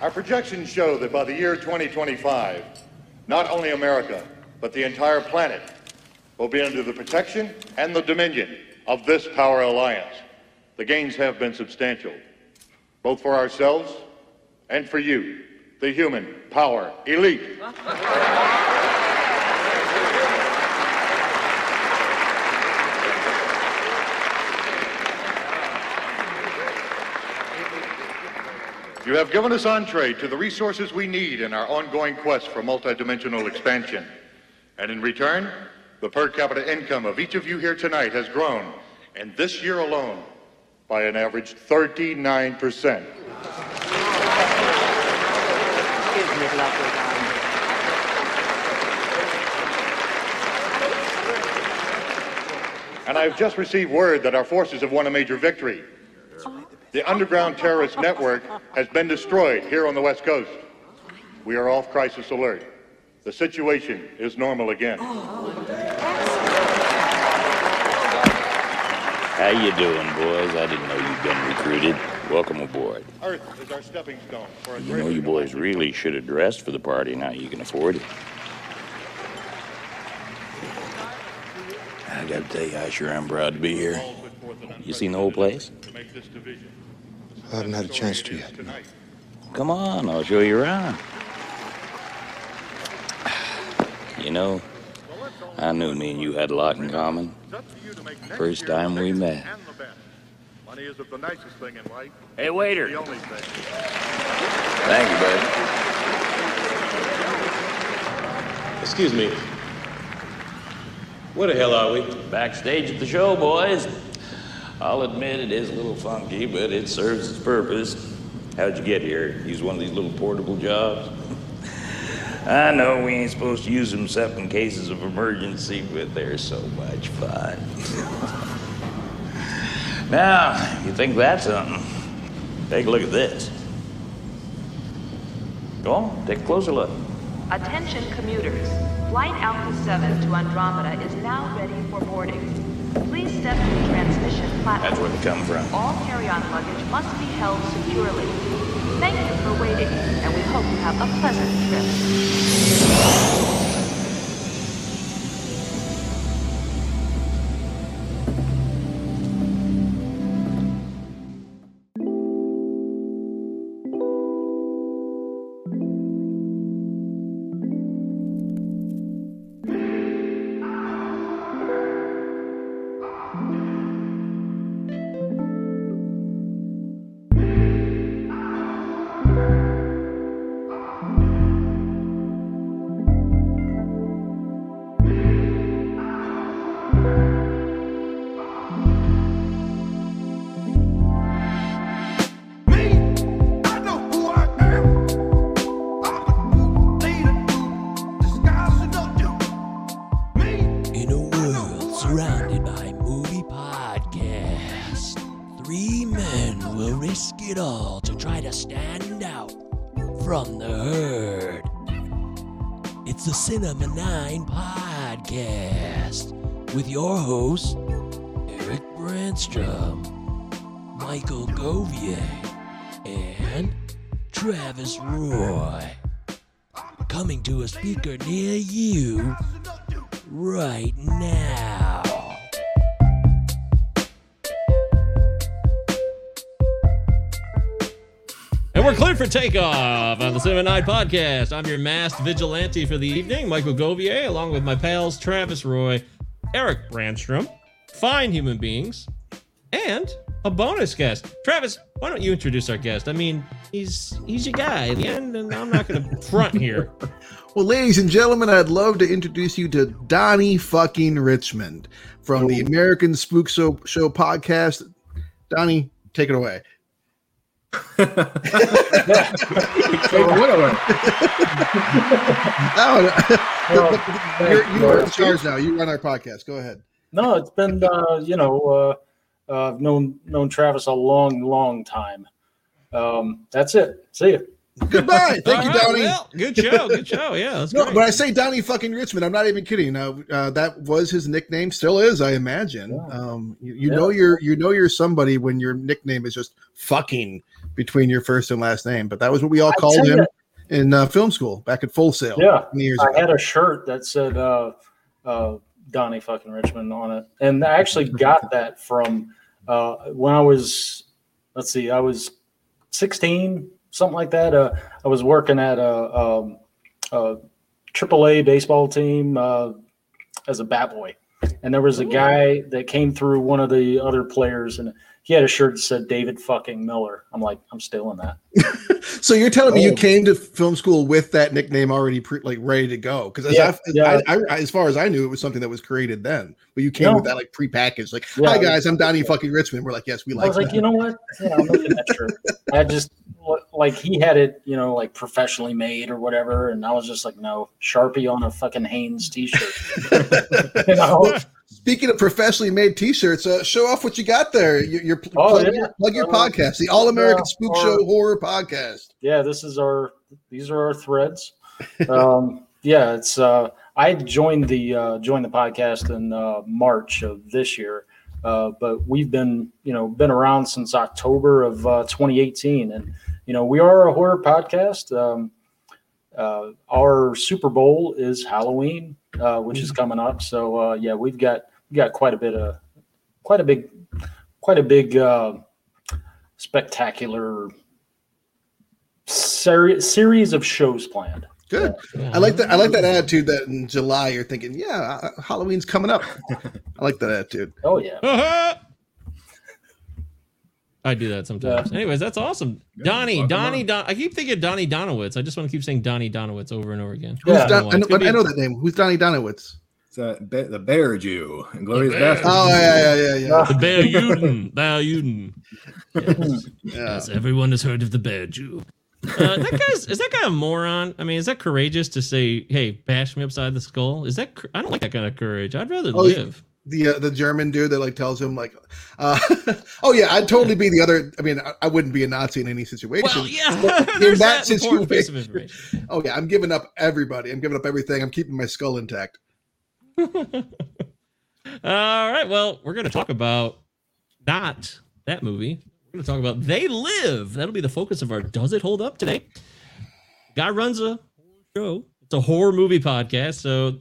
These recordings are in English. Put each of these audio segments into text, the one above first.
Our projections show that by the year 2025, not only America, but the entire planet will be under the protection and the dominion of this power alliance. The gains have been substantial, both for ourselves and for you, the human power elite. You have given us entree to the resources we need in our ongoing quest for multidimensional expansion. And in return, the per capita income of each of you here tonight has grown, and this year alone, by an average 39%. And I've just received word that our forces have won a major victory. The underground terrorist network has been destroyed here on the West Coast. We are off crisis alert. The situation is normal again. How you doing, boys? I didn't know you'd been recruited. Welcome aboard. Earth is our stepping stone for a You know you boys really should have dressed for the party now you can afford it. I gotta tell you, I sure am proud to be here. You seen the whole place? I haven't had a chance to yet. Come on, I'll show you around. You know, I knew me and you had a lot in common. First time we met. Money is the nicest thing in life. Hey, waiter. The only thing. Thank you, buddy. Excuse me. Where the hell are we? Backstage at the show, boys. I'll admit it is a little funky, but it serves its purpose. How'd you get here? Use one of these little portable jobs? I know we ain't supposed to use them except in cases of emergency, but they're so much fun. now, you think that's something, take a look at this. Go on, take a closer look. Attention commuters. Flight Alpha 7 to Andromeda is now ready for boarding. Please step to the transmission platform. That's where they come from. All carry-on luggage must be held securely. Thank you for waiting, and we hope you have a pleasant trip. It's the Cinema 9 podcast with your hosts, Eric Brandstrom, Michael Govier, and Travis Roy. Coming to a speaker near you right now. And we're cleared for takeoff on the Cinema Nine Podcast. I'm your masked vigilante for the evening, Michael Govier, along with my pals Travis Roy, Eric Brandstrom, fine human beings, and a bonus guest. Travis, why don't you introduce our guest? I mean, he's he's your guy at the end, and I'm not going to front here. Well, ladies and gentlemen, I'd love to introduce you to Donnie fucking Richmond from the American Spook Show, Show podcast. Donnie, take it away. Oh, no. you're, you are in charge now. You run our podcast. Go ahead. No, it's been uh, you know uh, uh, I've known known Travis a long, long time. Um, that's it. See you. Goodbye. Thank you, All right, Donnie. well, good show. Good show. Yeah, that's No, great. but I say Donnie fucking Richmond. I'm not even kidding. Uh, uh, that was his nickname. Still is, I imagine. Yeah. Um, you, you Yeah. know you're you know you're somebody when your nickname is just fucking between your first and last name, but that was what we all I called him ya- in uh, film school back at Full Sail. Yeah, years I ago. had a shirt that said uh, uh, Donnie fucking Richmond on it, and I actually got that from uh, when I was, let's see, I was 16, something like that. Uh, I was working at a, um, a AAA baseball team uh, as a bat boy, and there was a guy that came through one of the other players, and he had a shirt that said David fucking Miller. I'm like, I'm stealing that. So you're telling me you Oh. came to film school with that nickname already pre- like ready to go? Because as, Yeah, I- yeah. I, I, as far as I knew, it was something that was created then. But you came No. with that like prepackaged, like, Yeah. "Hi guys, I'm Donnie fucking Richmond." We're like, "Yes, we I like." was like, you know what? Yeah, I'm making that shirt. I just like he had it, you know, like professionally made or whatever, and I was just like, no, Sharpie on a fucking Hanes t-shirt. you know? Speaking of professionally made T-shirts, uh, show off what you got there. Your, your Oh, plug, yeah. your, plug your Uh, podcast, the All American Spook our- Show Horror Podcast. Yeah, this is our. These are our threads. Um, yeah, it's. Uh, I joined the uh, joined the podcast in uh, March of this year, uh, but we've been you know been around since October of uh, 2018, and you know we are a horror podcast. Um, uh, our Super Bowl is Halloween, uh, which is coming up. So uh, yeah, we've got we got quite a bit of quite a big quite a big uh, spectacular seri- series of shows planned. Good. I like that. I like that attitude. That in July you're thinking, yeah, uh, Halloween's coming up. I like that attitude. Oh yeah. I do that sometimes. Anyways, that's awesome. Donnie, Donnie. Don. I keep thinking Donnie Donowitz. I just want to keep saying Donnie Donowitz over and over again. Who's I Don, know I, know, I know that name. Who's Donnie Donowitz? It's uh, Be- the Bear Jew, Glorious Bear. Bastard. Oh yeah, yeah, yeah, yeah. The Bear Uden. Bear Uden. Yes. Yeah. yes, everyone has heard of the Bear Jew. Uh, that guy's is that guy a moron? I mean, is that courageous to say, "Hey, bash me upside the skull"? Is that? I don't like that kind of courage. I'd rather Oh, live. the uh, the German dude that like tells him like, uh, oh yeah, I'd totally be the other. I mean, I, I wouldn't be a Nazi in any situation. Well, yeah, in there's that that important piece of situation- information. Oh yeah, I'm giving up everybody. I'm giving up everything. I'm keeping my skull intact. All right. Well, we're going to talk about not that movie. We're going to talk about They Live. That'll be the focus of our Does It Hold Up today. Guy runs a show. It's a horror movie podcast. So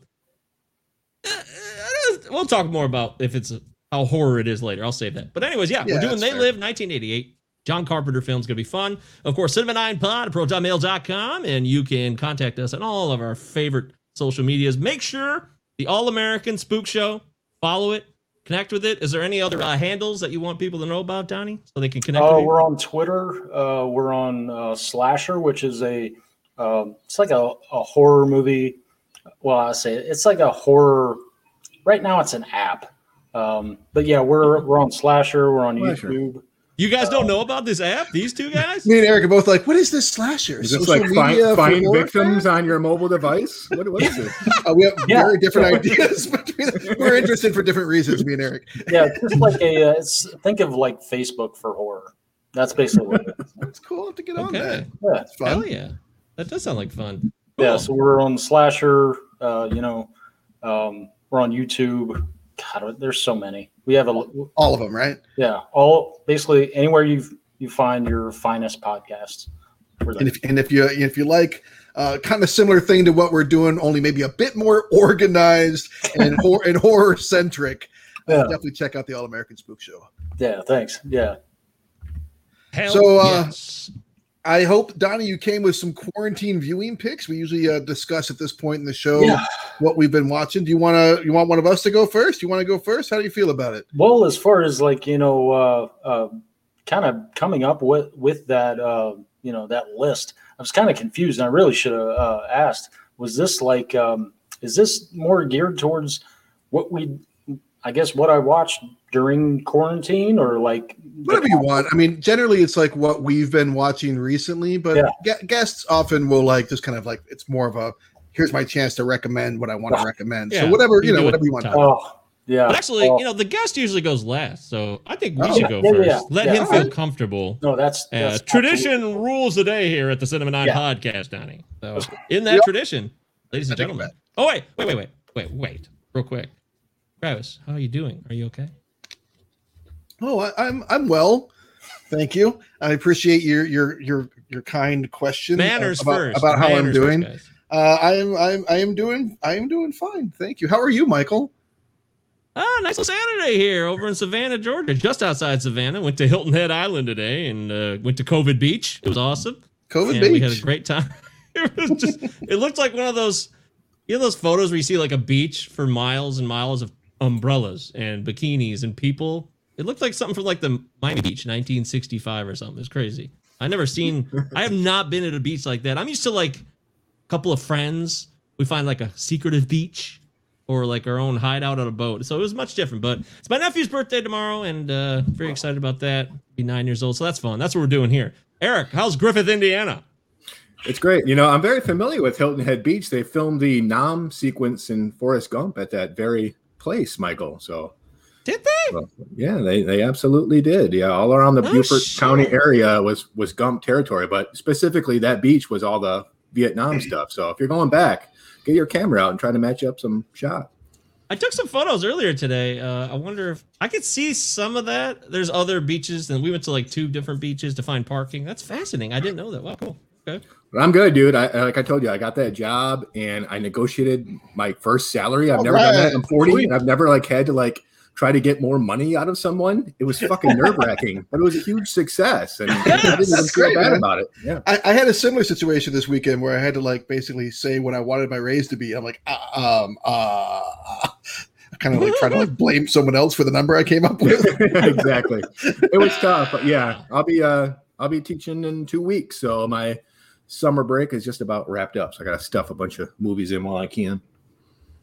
uh, uh, we'll talk more about if it's how horror it is later. I'll save that. But, anyways, yeah, Yeah, we're doing They fair. Live 1988. John Carpenter film's going to be fun. Of course, cinema9pod at pro.mail.com. And you can contact us on all of our favorite social medias. Make sure the All American Spook Show, follow it, connect with it. Is there any other uh, handles that you want people to know about, Donnie, so they can connect Uh, we're on Twitter. Uh, we're on uh, Slasher, which is a um, it's like a, a horror movie. Well, I say it's like a horror. Right now, it's an app. Um, but yeah, we're we're on Slasher. We're on Slasher. YouTube. You guys don't know about this app? These two guys? Me and Eric are both like, what is this slasher? Is this Social like find, find victims on your mobile device? What, what is it? Uh, we have Yeah. very different ideas between. We're interested for different reasons. Me and Eric. Yeah, it's just like a. Uh, it's think of like Facebook for horror. That's basically what it is. It's cool I'll have to get on Okay. that. Yeah. It's fun. Hell yeah. That does sound like fun. Yeah, so we're on Slasher. Uh, you know, um, we're on YouTube. God, there's so many. We have a All of them, right? yeah, all basically anywhere you you find your finest podcasts. And if and if you if you like uh, kind of similar thing to what we're doing, only maybe a bit more organized and hor- and horror centric, uh, definitely check out the All American Spook Show. yeah, thanks. Yeah, Hell So, uh, yes. I hope Donnie, you came with some quarantine viewing picks. We usually uh, discuss at this point in the show Yeah. what we've been watching. Do you want to? You want one of us to go first? You want to go first? How do you feel about it? Well, as far as like you know, uh, uh, kind of coming up with with that uh, you know that list, I was kind of confused, and I really should have uh, asked: Was this like, um, is this more geared towards what we, I guess, what I watched during quarantine, or like Whatever you want. I mean, generally, it's like what we've been watching recently, but Yeah. gu- guests often will like just kind of like it's more of a here's my chance to recommend what I want to recommend. Yeah, so whatever you you know, whatever you want. Oh, yeah. But actually, Oh, you know, the guest usually goes last, so I think we Oh, should yeah, go yeah, first. yeah, Let yeah. him feel Alright. comfortable. no, that's, Uh, that's tradition absolutely- rules the day here at the Cinema Nine Yeah. podcast, Donnie. So, in that Yep. tradition, ladies and I take it gentlemen. Oh wait, wait, wait, wait, wait, wait, real quick. Travis, how are you doing? Are you okay? Oh, I, I'm I'm well. Thank you. I appreciate your your your your kind question Manners about, first. about how I'm Manners first, doing. Uh, I am I am I am doing I am doing fine. Thank you. How are you, Michael? Ah, nice little Saturday here over in Savannah, Georgia, just outside Savannah. Went to Hilton Head Island today and uh, went to COVID Beach. It was awesome. COVID and we had a great time. it was just it looked like one of those you know those photos where you see like a beach for miles and miles of umbrellas and bikinis and people. It looked like something from like the Miami Beach, 1965 or something. It's crazy. I never seen. I have not been at a beach like that. I'm used to like a couple of friends. We find like a secretive beach or like our own hideout on a boat. So it was much different. But it's my nephew's birthday tomorrow, and uh, very excited about that. Be nine years old, so that's fun. That's what we're doing here. Eric, how's Griffith, Indiana? It's great. You know, I'm very familiar with Hilton Head Beach. They filmed the Nam sequence in Forrest Gump at that very place, Michael. So Did they? well, yeah, they they absolutely did. Yeah, all around the Oh, Beaufort shit. County area was was Gump territory, but specifically that beach was all the Vietnam stuff. So if you're going back, get your camera out and try to match up some shot. I took some photos earlier today. Uh, I wonder if I could see some of that. There's other beaches, and we went to like two different beaches to find parking. That's fascinating. I didn't know that. Wow, cool. Okay. But I'm good, dude. I I- like I told you, I got that job and I negotiated my first salary. I've All never done that. I'm 40 and I've never like had to like try to get more money out of someone. It was fucking nerve wracking, but it was a huge success, and I didn't even feel great, bad man. about it. Yeah, I, I had a similar situation this weekend where I had to like basically say what I wanted my raise to be. I'm like, uh, um, uh, I kind of like trying to like blame someone else for the number I came up with. exactly. It was tough, but yeah, I'll be uh I'll be teaching in two weeks, so my summer break is just about wrapped up. So I got to stuff a bunch of movies in while I can.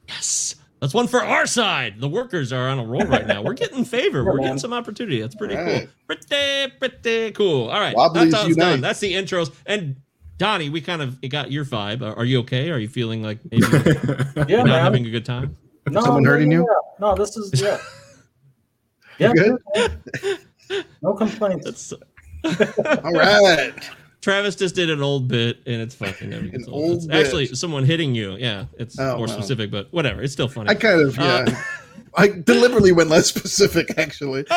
Yes. That's one for our side. The workers are on a roll right now. We're getting favor. We're getting some opportunity. That's pretty All cool. Pretty, pretty cool. All right. Wobblies That's how it's done. That's the intros. And Donnie, we kind of it got your vibe. Are, are you okay? Are you feeling like maybe Yeah, you're not man. having a good time? No, Someone no, hurting no, you? yeah. No, this is yeah. Yeah, Good? no complaints. That's All right. Travis just did an old bit, and it's funny. It never gets An old. It's old actually someone hitting you. Yeah, it's Oh, more wow. specific, but whatever. It's still funny. I kind of yeah. Uh, I deliberately went less specific actually.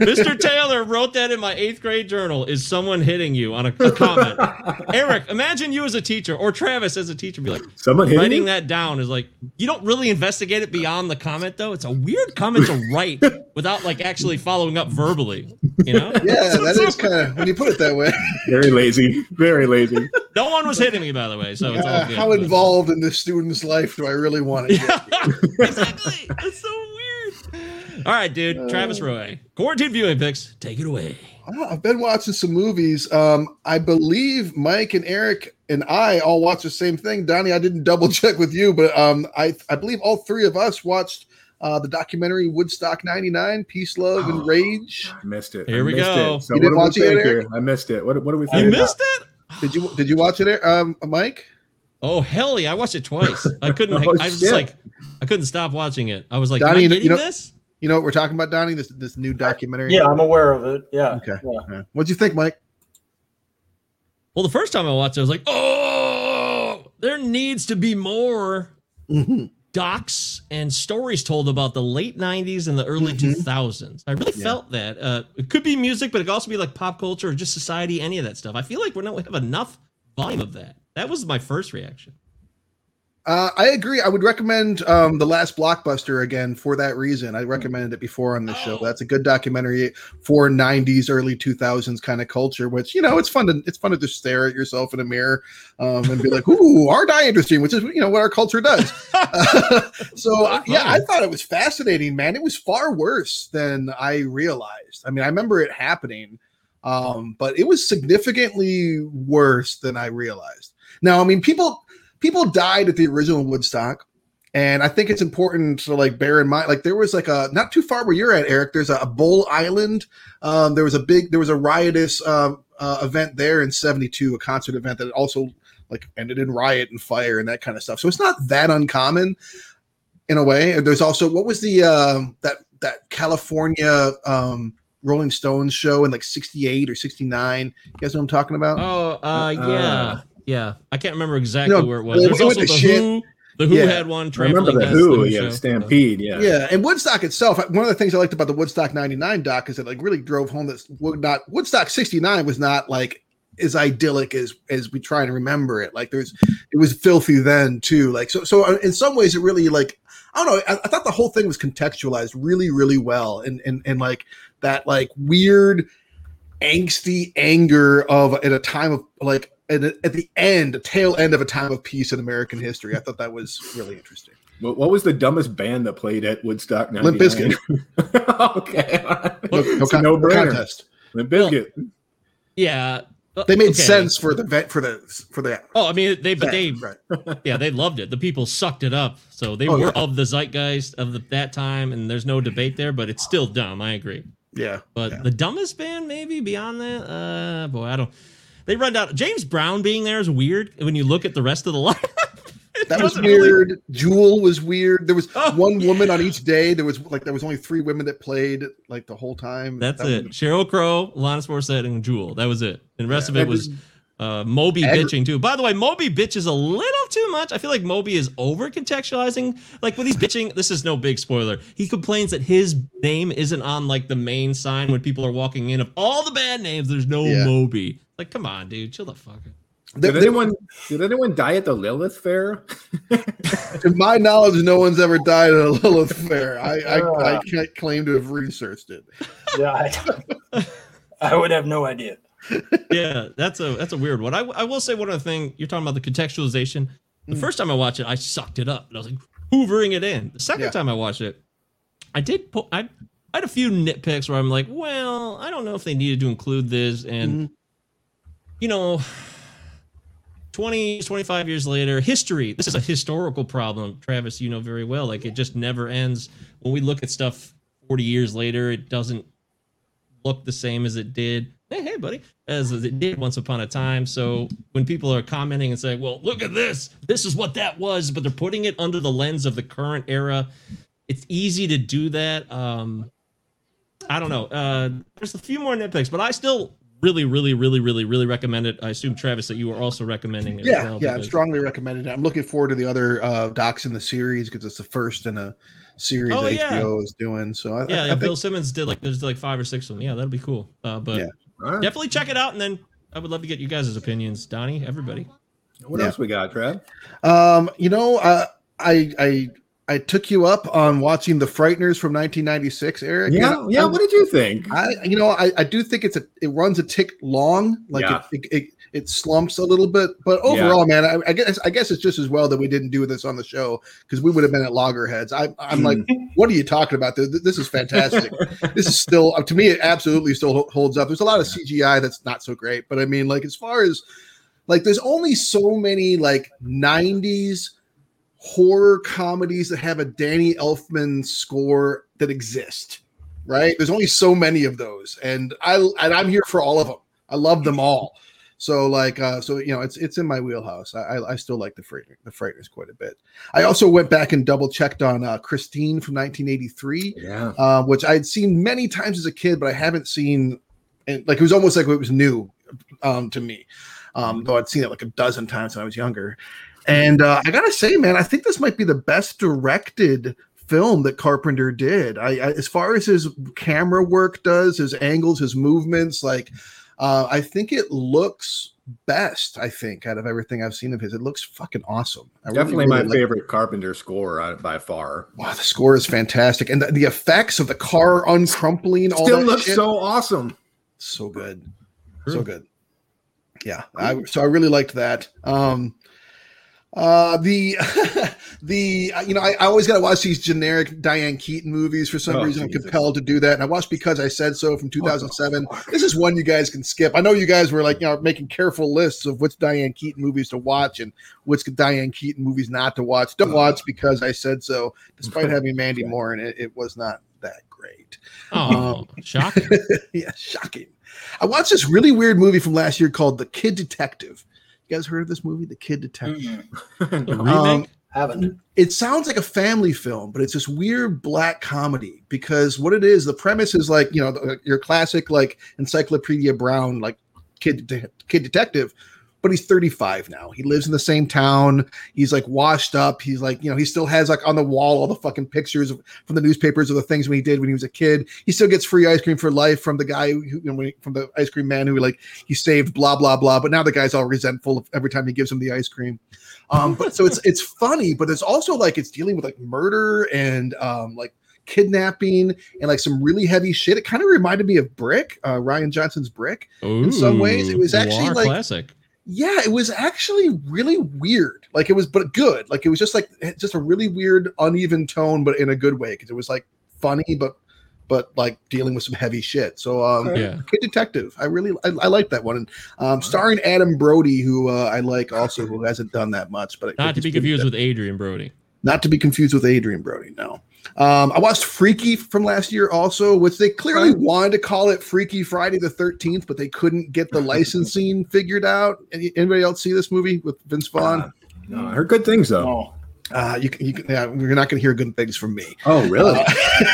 Mr. Taylor wrote that in my eighth grade journal. Is someone hitting you on a, a comment? Eric, imagine you as a teacher or Travis as a teacher be like, Someone hitting writing you? that down is like, you don't really investigate it beyond the comment though. It's a weird comment to write without like actually following up verbally, you know? Yeah, that is kind of when you put it that way. Very lazy. Very lazy. No one was hitting me, by the way, so it's all Uh, good. how but- involved in the student's life do I really want to get? exactly. That's so weird. All right, dude. Travis Roy. Quarantine viewing picks. Take it away. Oh, I've been watching some movies. Um, I believe Mike and Eric and I all watched the same thing. Donnie, I didn't double check with you, but um, I I believe all three of us watched uh, the documentary Woodstock '99, Peace, Love, and Rage. I missed it. Here I we go. It. So You didn't watch it, Eric? here? I missed it. What, what do we You think? missed it? Did you did you watch it, um, Mike? Oh hell yeah! I watched it twice. I couldn't. Oh, I was just like, I couldn't stop watching it. I was like, Donnie, Am I you getting know- this? You know what we're talking about, Donnie? This this new documentary. Yeah, I'm aware of it. Yeah. Okay. Yeah. Yeah. What'd you think, Mike? Well, the first time I watched it, I was like, oh, there needs to be more Mhm. docs and stories told about the late 90s and the early Mhm. 2000s. I really Yeah. felt that. Uh, it could be music, but it could also be like pop culture or just society, any of that stuff. I feel like we don't have enough volume of that. That was my first reaction. Uh, I agree. I would recommend um, the last blockbuster again for that reason. I recommended it before on the show. Oh. That's a good documentary for '90s, early 2000s kind of culture. Which you know, it's fun to it's fun to just stare at yourself in a mirror um, and be like, "Ooh, aren't I interesting?" Which is you know what our culture does. so uh, yeah, I thought it was fascinating, man. It was far worse than I realized. I mean, I remember it happening, um, but it was significantly worse than I realized. Now, I mean, people people died at the original Woodstock. And I think it's important to like bear in mind, like there was like a not too far where you're at, Eric. There's a, a Bull Island. Um, there was a big, there was a riotous um, uh, event there in '72, a concert event that also like ended in riot and fire and that kind of stuff. So it's not that uncommon in a way. There's also what was the uh, that that California um, Rolling Stones show in like '68 or '69? You guys know what I'm talking about? Oh, uh, yeah. Yeah. I can't remember exactly No, where it was. it There's also to the. Who. The Who Yeah. had one. I remember the Who, yeah, show. Stampede, yeah. Yeah, and Woodstock itself. One of the things I liked about the Woodstock '99 doc is it like really drove home that Wood not Woodstock '69 was not like as idyllic as as we try and remember it. Like there's it was filthy then too. Like so so uh, in some ways it really like I don't know. I, I thought the whole thing was contextualized really really well, and and and like that like weird angsty anger of at a time of like at, at the end, tail end of a time of peace in American history. I thought that was really interesting. What, what was the dumbest band that played at Woodstock? Limp 99? Bizkit. okay. No, no, con- no-brainer. contest. Limp Bizkit. Yeah. uh, They made okay. sense for the vet for the for the Oh, I mean, they but they right. yeah they loved it. The people sucked it up, so they Oh, were yeah. of the zeitgeist of the, that time, and there's no debate there. But it's still dumb. I agree. Yeah, But the dumbest band, maybe beyond that, uh, boy, I don't. They run down James Brown being there is weird when you look at the rest of the line. That was doesn't really- weird. Jewel was weird. There was Oh, one woman on each day. There was like there was only three women that played like the whole time. That's That it. was- Sheryl Crow, Alanis Morissette, and Jewel. That was it. And the rest of Yeah, it was uh, Moby Agri- bitching too. By the way, Moby bitches a little too much. I feel like Moby is over contextualizing. Like when he's bitching, this is no big spoiler. He complains that his name isn't on like the main sign when people are walking in. Of all the bad names, there's no Yeah. Moby. Like, come on, dude, chill the fuck out. There- Did anyone did anyone die at the Lilith Fair? to my knowledge, no one's ever died at a Lilith fair. I I, I can't claim to have researched it. Yeah, I, I would have no idea. yeah, that's a that's a weird one. I, I will say one other thing. You're talking about the contextualization. The Mm. first time I watched it, I sucked it up and I was like hoovering it in. The second Yeah. time I watched it, I did. Po- I, I had a few nitpicks where I'm like, well, I don't know if they needed to include this, and Mm-hmm. You know. 20 25 years later history this is a historical problem travis you know very well. Like it just never ends. When we look at stuff 40 years later it doesn't look the same as it did. Hey hey buddy as it did once upon a time. So when people are commenting and saying well look at this. This is what that was but they're putting it under the lens of the current era it's easy to do that. Um i don't know. Uh there's a few more nitpicks but i still really really really really really recommend it i assume travis that you are also recommending it as Yeah, well, yeah, I'm strongly recommended it. I'm looking forward to the other uh, docs in the series because it's the first in a series Oh, that yeah. HBO is doing. So I, yeah, I, I yeah bill think, simmons did like there's like five or six of them yeah that'll be cool uh but Yeah. All right. definitely check it out and then i would love to get you guys' opinions donnie everybody What Yeah. else we got, Trav? um, you know, uh, I I I took you up on watching The Frighteners from 1996, Eric. Yeah, yeah. I'm- What did you think? I you know I, I do think it's a it runs a tick long like Yeah. it, it, it it slumps a little bit but overall man I, I guess I guess it's just as well that we didn't do this on the show because we would have been at loggerheads I I'm like hmm. what are you talking about this, this is fantastic this is still to me it absolutely still holds up there's a lot of CGI that's not so great but I mean like as far as like there's only so many like 90s horror comedies that have a Danny Elfman score that exist right? There's only so many of those, and I and I'm here for all of them. I love them all. So like, uh, so you know, it's it's in my wheelhouse. I I, I still like the Frighteners, the Frighteners quite a bit. I also went back and double checked on uh, Christine from 1983, Yeah. uh, which I had seen many times as a kid, but I haven't seen. And like it was almost like it was new um, to me, um, though I'd seen it like a dozen times when I was younger. And uh, I gotta say, man, I think this might be the best directed film that Carpenter did. I, I as far as his camera work does, his angles, his movements, like uh, I think it looks best. I think out of everything I've seen of his, it looks fucking awesome. I Definitely really my like- favorite Carpenter score uh, by far. Wow, the score is fantastic, and the, the effects of the car uncrumpling all Still that looks shit, so awesome. so good, so good. Yeah, I so I really liked that. Um, uh, the the uh, you know I, I always got to watch these generic Diane Keaton movies for some Oh, reason. I'm compelled to do that, and I watched because I said so from 2007. This is one you guys can skip. I know you guys were like you know making careful lists of which Diane Keaton movies to watch and which Diane Keaton movies not to watch. Don't watch because I said so. Despite having Mandy Moore in it, it was not that great. oh shocking yeah, shocking. I watched this really weird movie from last year called The Kid Detective. You guys heard of this movie, The Kid Detective? The remake Um, Haven't. it sounds like a family film, but it's this weird black comedy because what it is, the premise is like you know the, your classic like Encyclopedia Brown like kid de- kid detective, but he's 35 now. He lives in the same town. He's like washed up. He's like, you know, he still has like on the wall all the fucking pictures of, from the newspapers of the things when he did when he was a kid. He still gets free ice cream for life from the guy who, you know, from the ice cream man who like he saved blah blah blah. But now the guy's all resentful of every time he gives him the ice cream. Um, but so it's it's funny, but it's also like it's dealing with like murder and um like kidnapping and like some really heavy shit. It kind of reminded me of Brick, uh, Rian Johnson's Brick. in some ways, it was actually like classic. Yeah, it was actually really weird. Like it was, but good. Like it was just like just a really weird, uneven tone, but in a good way because it was like funny, but but like dealing with some heavy shit. So um, Yeah. Kid Detective, I really I, I like that one. And um, starring Adam Brody, who uh, I like also, who hasn't done that much, but I think Not to be confused with Adrien Brody. Not to be confused with Adrien Brody. No. Um, I watched Freaky from last year also, which they clearly wanted to call it Freaky Friday the 13th, but they couldn't get the licensing figured out. Anybody else see this movie with Vince Vaughn? No, I heard good things though. Oh, Uh, you, can- you, can- yeah, you're not going to hear good things from me. Oh, really?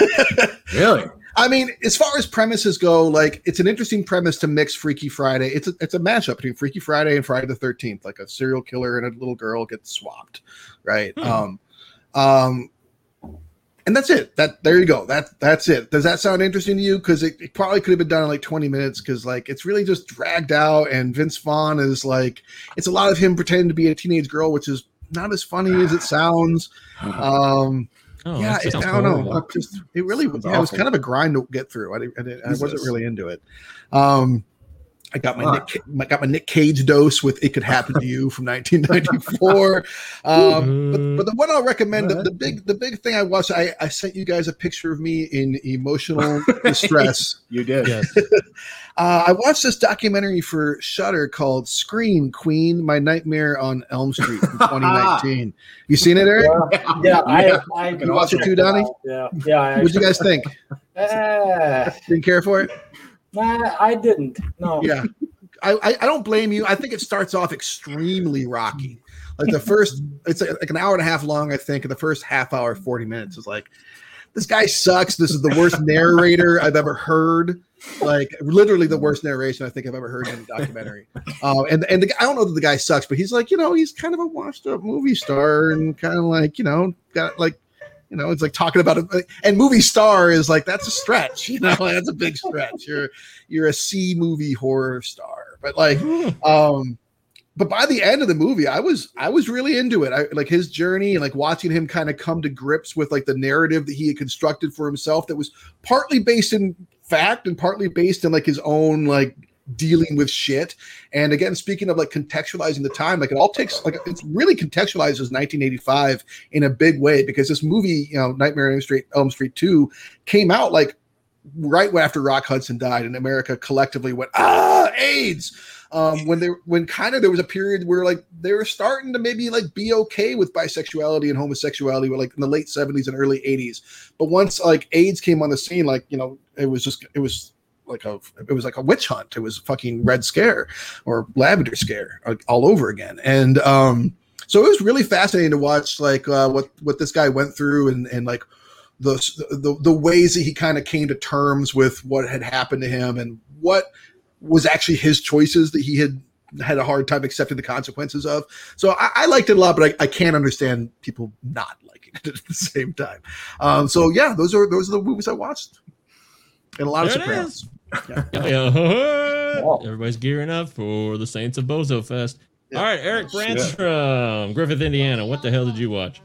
really? I mean, as far as premises go, like it's an interesting premise to mix Freaky Friday. It's a it's a matchup between Freaky Friday and Friday the Thirteenth. Like a serial killer and a little girl get swapped, right? Um, um, and that's it. That there you go. That that's it. Does that sound interesting to you? Because it, it probably could have been done in like twenty minutes. Because like it's really just dragged out, and Vince Vaughn is like it's a lot of him pretending to be a teenage girl, which is not as funny as it sounds. Um, Oh, yeah, that it, I don't know. horrible. I Just it really was. Sounds Yeah, it was kind of a grind to get through. I I, I wasn't really into it. Um, I got my Nick, Ca- I got my Nick Cage dose with "It Could Happen to You" from 1994. Um, but, but the one I'll recommend, the, the big the big thing I watched, I, I sent you guys a picture of me in emotional distress. You did. Yes. Uh, I watched this documentary for Shudder called "Scream Queen: My Nightmare on Elm Street" from 2019. you seen it, Eric? yeah, yeah, I, I, You watched it too, Donnie? Yeah, yeah. I What'd you guys think? Uh, Didn't care for it? Nah, I didn't. No. yeah. I, I don't blame you. I think it starts off extremely rocky. Like the first it's like, like an hour and a half long i think and the first half hour 40 minutes is like this guy sucks. This is the worst narrator i've ever heard. Like literally the worst narration i think i've ever heard in a documentary. Uh, and and the, i don't know that the guy sucks but he's like you know he's kind of a washed up movie star and kind of like you know got like you know, it's like talking about a And movie star is like that's a stretch. You know, that's a big stretch. You're you're a C movie horror star, but like, um, but by the end of the movie, I was I was really into it. I like his journey and like watching him kind of come to grips with like the narrative that he had constructed for himself that was partly based in fact and partly based in like his own like dealing with shit. And again, speaking of like contextualizing the time, like it all takes like it's really contextualized as 1985 in a big way because this movie, you know, Nightmare on Elm Street, Elm Street 2 came out like right after Rock Hudson died, and America collectively went, ah, AIDS. Um, when they when kind of there was a period where like they were starting to maybe like be okay with bisexuality and homosexuality, like in the late 70s and early 80s. But once like AIDS came on the scene, like you know, it was just it was like a it was like a witch hunt. It was fucking red scare or lavender scare all over again. And um so it was really fascinating to watch like uh what what this guy went through and and like the the, the ways that he kind of came to terms with what had happened to him and what was actually his choices that he had had a hard time accepting the consequences of. So I, I liked it a lot, but I, I can't understand people not liking it at the same time. Um, so yeah, those are those are the movies I watched, and a lot There of it Sopranos. Yeah, yeah. Everybody's gearing up for the Saints of Bozo Fest. All right, Eric Brandstrom, Griffith, Indiana. What the hell did you watch?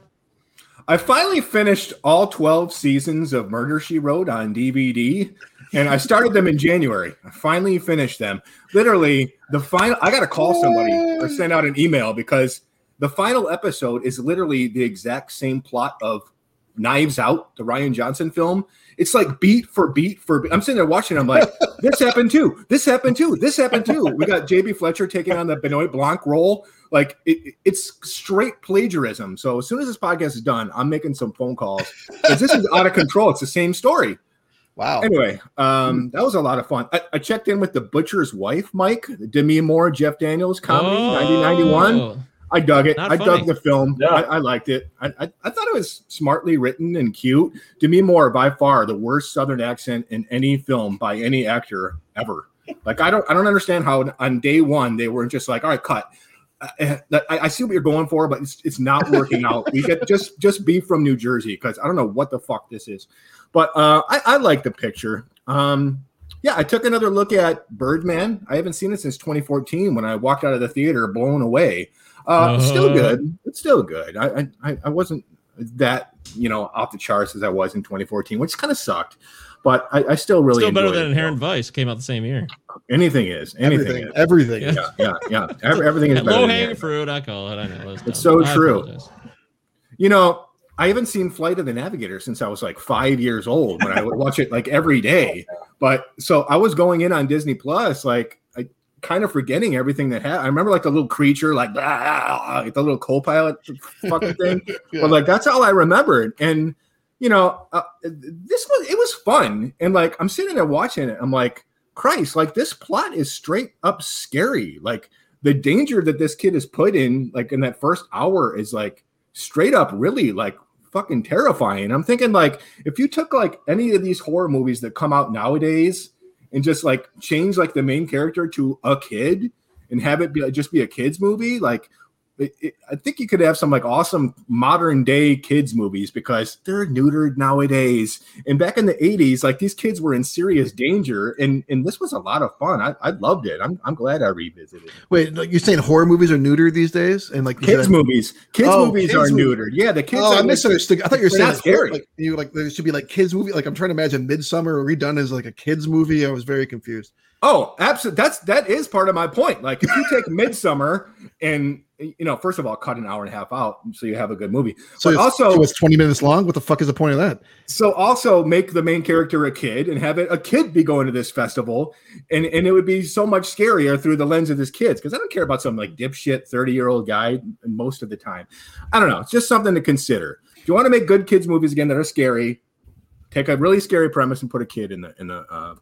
I finally finished all 12 seasons of Murder She Wrote on DVD, and I started them in January. I finally finished them. Literally, the final, I got to call somebody or send out an email because the final episode is literally the exact same plot of Knives Out, the Rian Johnson film. It's like beat for beat for beat. I'm sitting there watching. I'm like, this happened too. This happened too. This happened too. We got JB Fletcher taking on the Benoit Blanc role. Like it, it's straight plagiarism. So as soon as this podcast is done, I'm making some phone calls because this is out of control. It's the same story. Wow. Anyway, um, that was a lot of fun. I, I checked in with the Butcher's Wife, Mike, Demi Moore, Jeff Daniels comedy, 1991. I dug it. Not I funny. dug the film. I, I liked it. I, I, I thought it was smartly written and cute. Demi Moore, by far the worst Southern accent in any film by any actor ever. Like I don't I don't understand how on day one they weren't just like, all right, cut. I, I, I see what you're going for, but it's it's not working out. We get just just be from New Jersey because I don't know what the fuck this is. But uh, I, I like the picture. Um, yeah, I took another look at Birdman. I haven't seen it since 2014 when I walked out of the theater blown away. Uh, Still Uh. good. It's still good. I, I I wasn't that you know off the charts as I was in 2014, which kind of sucked. But I, I still really Still better than it. Inherent Vice came out the same year. Anything is anything. Everything, is. everything. Yeah, yeah, yeah. Every- everything is better. Low hanging fruit, I call it. I know. It's, It's so I true. apologize. You know, I haven't seen Flight of the Navigator since I was like five years old when I would watch it like every day. But so I was going in on Disney Plus, like I kind of forgetting everything that happened. I remember like the little creature, like, "Ah," like the little co-pilot fucking thing. But like that's all I remembered. And you know, uh, this was it was fun. And like I'm sitting there watching it, I'm like, Christ, like this plot is straight up scary. Like the danger that this kid is put in, like in that first hour, is like straight up really like fucking terrifying. I'm thinking like if you took like any of these horror movies that come out nowadays and just like change like the main character to a kid and have it be like, just be a kids movie, like it, it- I think you could have some like awesome modern day kids movies because they're neutered nowadays. And back in the 80s, like these kids were in serious danger, and and this was a lot of fun. I, I loved it. I'm, I'm glad I revisited it. Wait, like you're saying horror movies are neutered these days, and like Kids movies, kids Oh, movies kids are neutered. Yeah, the kids. Oh, I misunderstood. I thought you were saying horror, scary. like you like there should be like kids movie. Like I'm trying to imagine Midsommar redone as like a kids movie. I was very confused. Oh, absolutely. That's that is part of my point. Like if you take Midsommar and you know, first of all, cut an hour and a half out so you have a good movie. So also, so it's 20 minutes long. What the fuck is the point of that? so also make the main character a kid and have it a kid be going to this festival, and and it would be so much scarier through the lens of this kids because I don't care about some like dipshit thirty year old guy most of the time. I don't know. It's just something to consider. If you want to make good kids movies again that are scary, take a really scary premise and put a kid in the in the uh,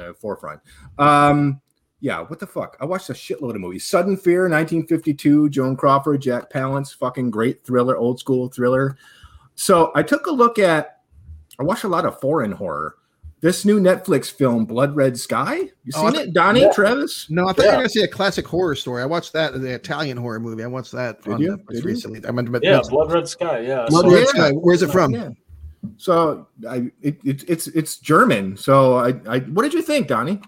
uh, forefront. Um, yeah, what the fuck? I watched a shitload of movies. Sudden Fear, 1952, Joan Crawford, Jack Palance, fucking great thriller, old school thriller. So I took a look at. I watched a lot of foreign horror. This new Netflix film, Blood Red Sky. You Oh, I seen thought- it, Donnie, Yeah. Travis? No, I thought you Yeah. were gonna see a classic horror story. I watched that, the Italian horror movie. I watched that Did on you? Netflix Did you? recently. I meant to Yeah, Blood Red Sky. Yeah. Blood So- Red Sky. Where's it from? Yeah. So I, it, it, it's it's German. So I, I, what did you think, Donnie?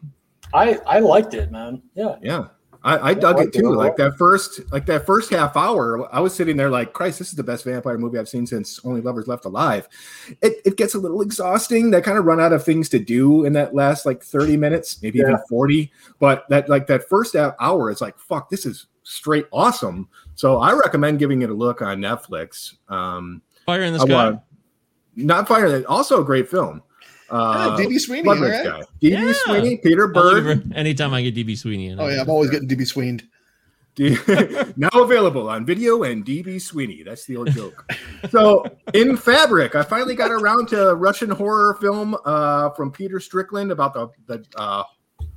I I liked it, man. Yeah. Yeah. I, I dug I it liked it too. Like that first, like that first half hour, I was sitting there like, Christ, this is the best vampire movie I've seen since Only Lovers Left Alive. It, it gets a little exhausting. They kind of run out of things to do in that last like 30 minutes, maybe even 40. But that like that first half hour, is like, fuck, this is straight awesome. So I recommend giving it a look on Netflix. Um, Fire in the I Sky. Want- not Fire, that also a great film. Uh, DB Sweeney, Blood Red all right. Sky. DB Yeah. Sweeney, Peter I'll Bird. anytime I get DB Sweeney in. Oh yeah, I'm always getting DB Sweened. now available on video and DB Sweeney. That's the old joke. so, in Fabric, I finally got around to a Russian horror film uh, from Peter Strickland about the the uh,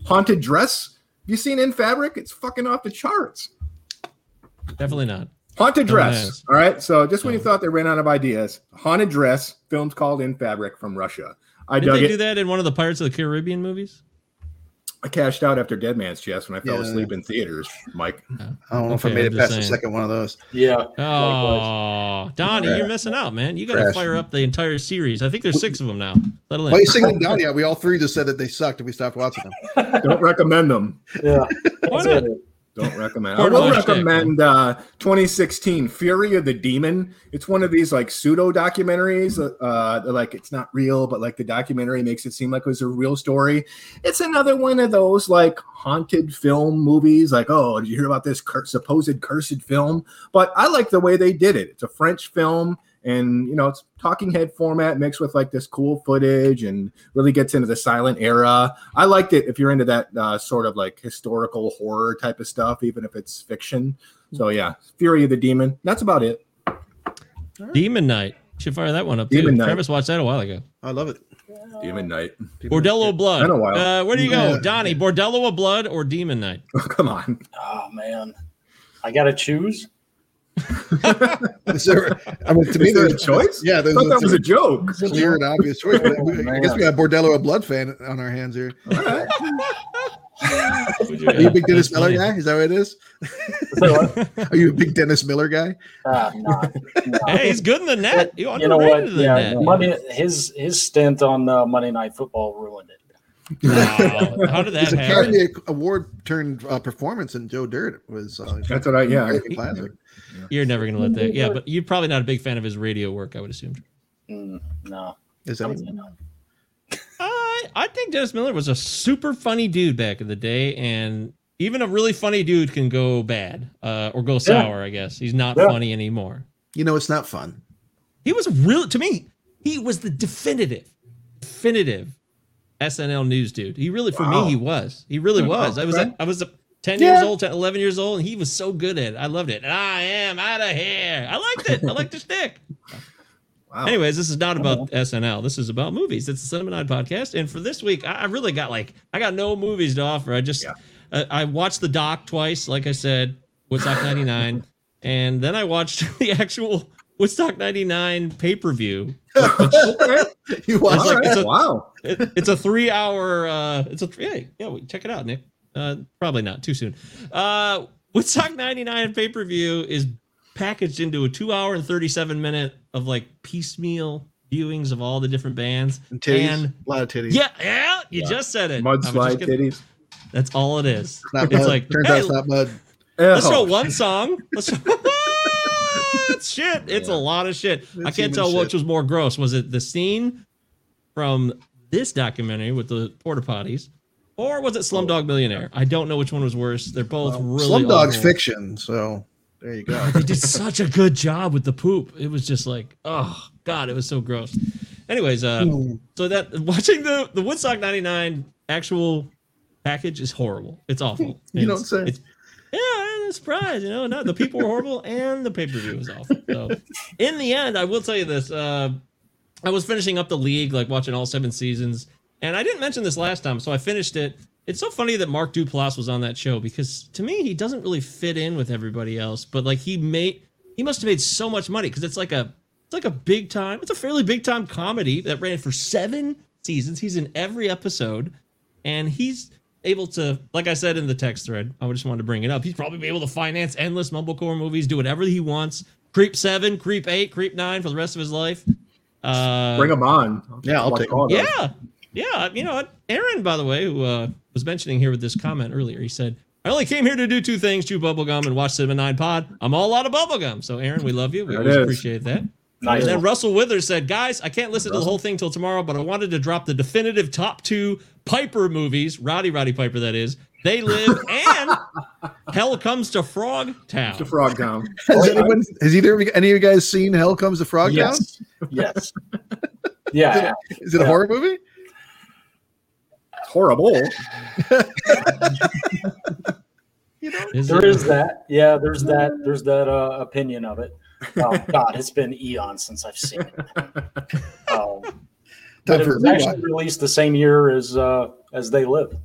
haunted dress. You seen In Fabric? It's fucking off the charts. Definitely not. Haunted Oh, dress. yes. All right. So, just when you thought they ran out of ideas, haunted dress. Film's called In Fabric from Russia. I Did dug they it. do that in one of the Pirates of the Caribbean movies? I cashed out after Dead Man's Chest when I fell Yeah. asleep in theaters. Mike. I don't know if I Okay, made I'm it just past the saying. second one of those. Yeah. Oh, Donnie, Trash. you're missing out, man. You got to Trash. fire up the entire series. I think there's six of them now. Settle in. Why are you singling down? Yeah, we all three just said that they sucked and we stopped watching them. Don't recommend them. Yeah. Why That's not? it. Don't recommend. I will recommend uh, 2016 Fury of the Demon. It's one of these like pseudo documentaries. Uh, like it's not real, but like the documentary makes it seem like it was a real story. It's another one of those like haunted film movies. Like, oh, did you hear about this cur- supposed cursed film? But I like the way they did it. It's a French film. And you know, it's talking head format mixed with like this cool footage and really gets into the silent era. I liked it if you're into that uh, sort of like historical horror type of stuff, even if it's fiction. So yeah, Fury of the Demon. That's about it. Demon Knight. Should fire that one up too. Demon Knight. Travis watched that a while ago. I love it. Demon Knight. Bordello of Blood. Been a while. Uh, where do you go, Yeah. Donnie? Bordello of Blood or Demon Knight? Oh, come on. Oh man. I gotta choose. Is there, I mean, to me, there's a choice? Yeah, I there's thought that was a a joke. clear and obvious choice. But we- I guess we got Bordello, a blood fan on our hands here. All right. You- Are you a big Dennis Miller guy? Is that what it is? What? Are you a big Dennis Miller guy? Ah, nah, nah. Hey, he's good in the net. You, you know what? underrated in the Yeah, net. Monday, his his stint on uh, Monday Night Football ruined it. Wow. How did that It's a happen? Academy Award turned uh, performance in Joe Dirt was uh, That's what I yeah. American classic. You're never gonna let that. Yeah, but you're probably not a big fan of his radio work. I would assume. Mm, no, Is that would say. I I think Dennis Miller was a super funny dude back in the day, and even a really funny dude can go bad uh, or go sour. I guess he's not Yeah. funny anymore. you know it's not fun. He was real to me. He was the definitive, definitive SNL news dude. He really, for Wow. me, he was. He really was. I was. Okay. I was a, ten Yeah. years old, 10, 11 years old, and he was so good at it. I loved it. And I am out of here. I liked it. I liked the stick. Wow. Anyways, this is not about SNL. This is about movies. It's a Cinema Nine podcast, and for this week, I, I really got like I got no movies to offer. I just Yeah. uh, I watched the doc twice, like I said, Woodstock '99, and then I watched the actual Woodstock '99 pay per view. You watch like- right. it's a- wow. It, it's a three hour. Uh, it's a yeah yeah. we- Check it out, Nick. Uh, probably not too soon. Uh, Woodstock '99 pay per view is packaged into a two hour and 37 minute of like piecemeal viewings of all the different bands and titties, and a lot of titties. yeah yeah you just said it I was Mudslide titties. that's all it is It's not it's mud. like turns hey, out it's not mud. let's Oh. throw one song let's it's shit it's a lot of shit i can't tell shit. which was more gross was it the scene from this documentary with the porta potties or was it slumdog millionaire i don't know which one was worse they're both really Slumdog's awful. fiction. So there you go. they did such a good job with the poop. It was just like, oh god, it was so gross. Anyways, uh, Hmm. so that watching the the Woodstock '99 actual package is horrible. It's awful. You don't It's- say. It's, yeah, I'm surprised. You know, no, the people were horrible, and the pay per view was awful. So, in the end, I will tell you this: uh, I was finishing up the league, like watching all seven seasons, and I didn't mention this last time, so I finished it. It's so funny that Mark Duplass was on that show because to me he doesn't really fit in with everybody else, but like he made he must have made so much money because it's like a it's like a big time it's a fairly big time comedy that ran for seven seasons. He's in every episode, and he's able to like I said in the text thread. I just wanted to bring it up. He's probably be able to finance endless mumblecore movies, do whatever he wants. Creep seven, Creep eight, Creep nine for the rest of his life. Uh, Bring them on. Yeah, I'll take all those. yeah, yeah. You know what? Aaron, by the way, who uh, was mentioning here with this comment earlier, he said, "I only came here to do two things: chew bubblegum and watch Cinema Nine Pod. I'm all out of bubblegum." So, Aaron, we love you. We always is. appreciate that. Nice. And then Russell Withers said, "Guys, I can't listen to the whole thing till tomorrow, but I wanted to drop the definitive top two Piper movies. Roddy Roddy Piper, that is. They live and Hell Comes to Frog Town. The Frog Town. Has anyone? Has either of you, any of you guys seen Hell Comes to Frog Town? Yes. yes. Yeah. Is it a horror movie? It's horrible. Is There it- is that. Yeah, there's that. There's that uh, opinion of it. Oh God, it's been eons since I've seen it. Um, but Time it was actually released the same year as uh, as They Live.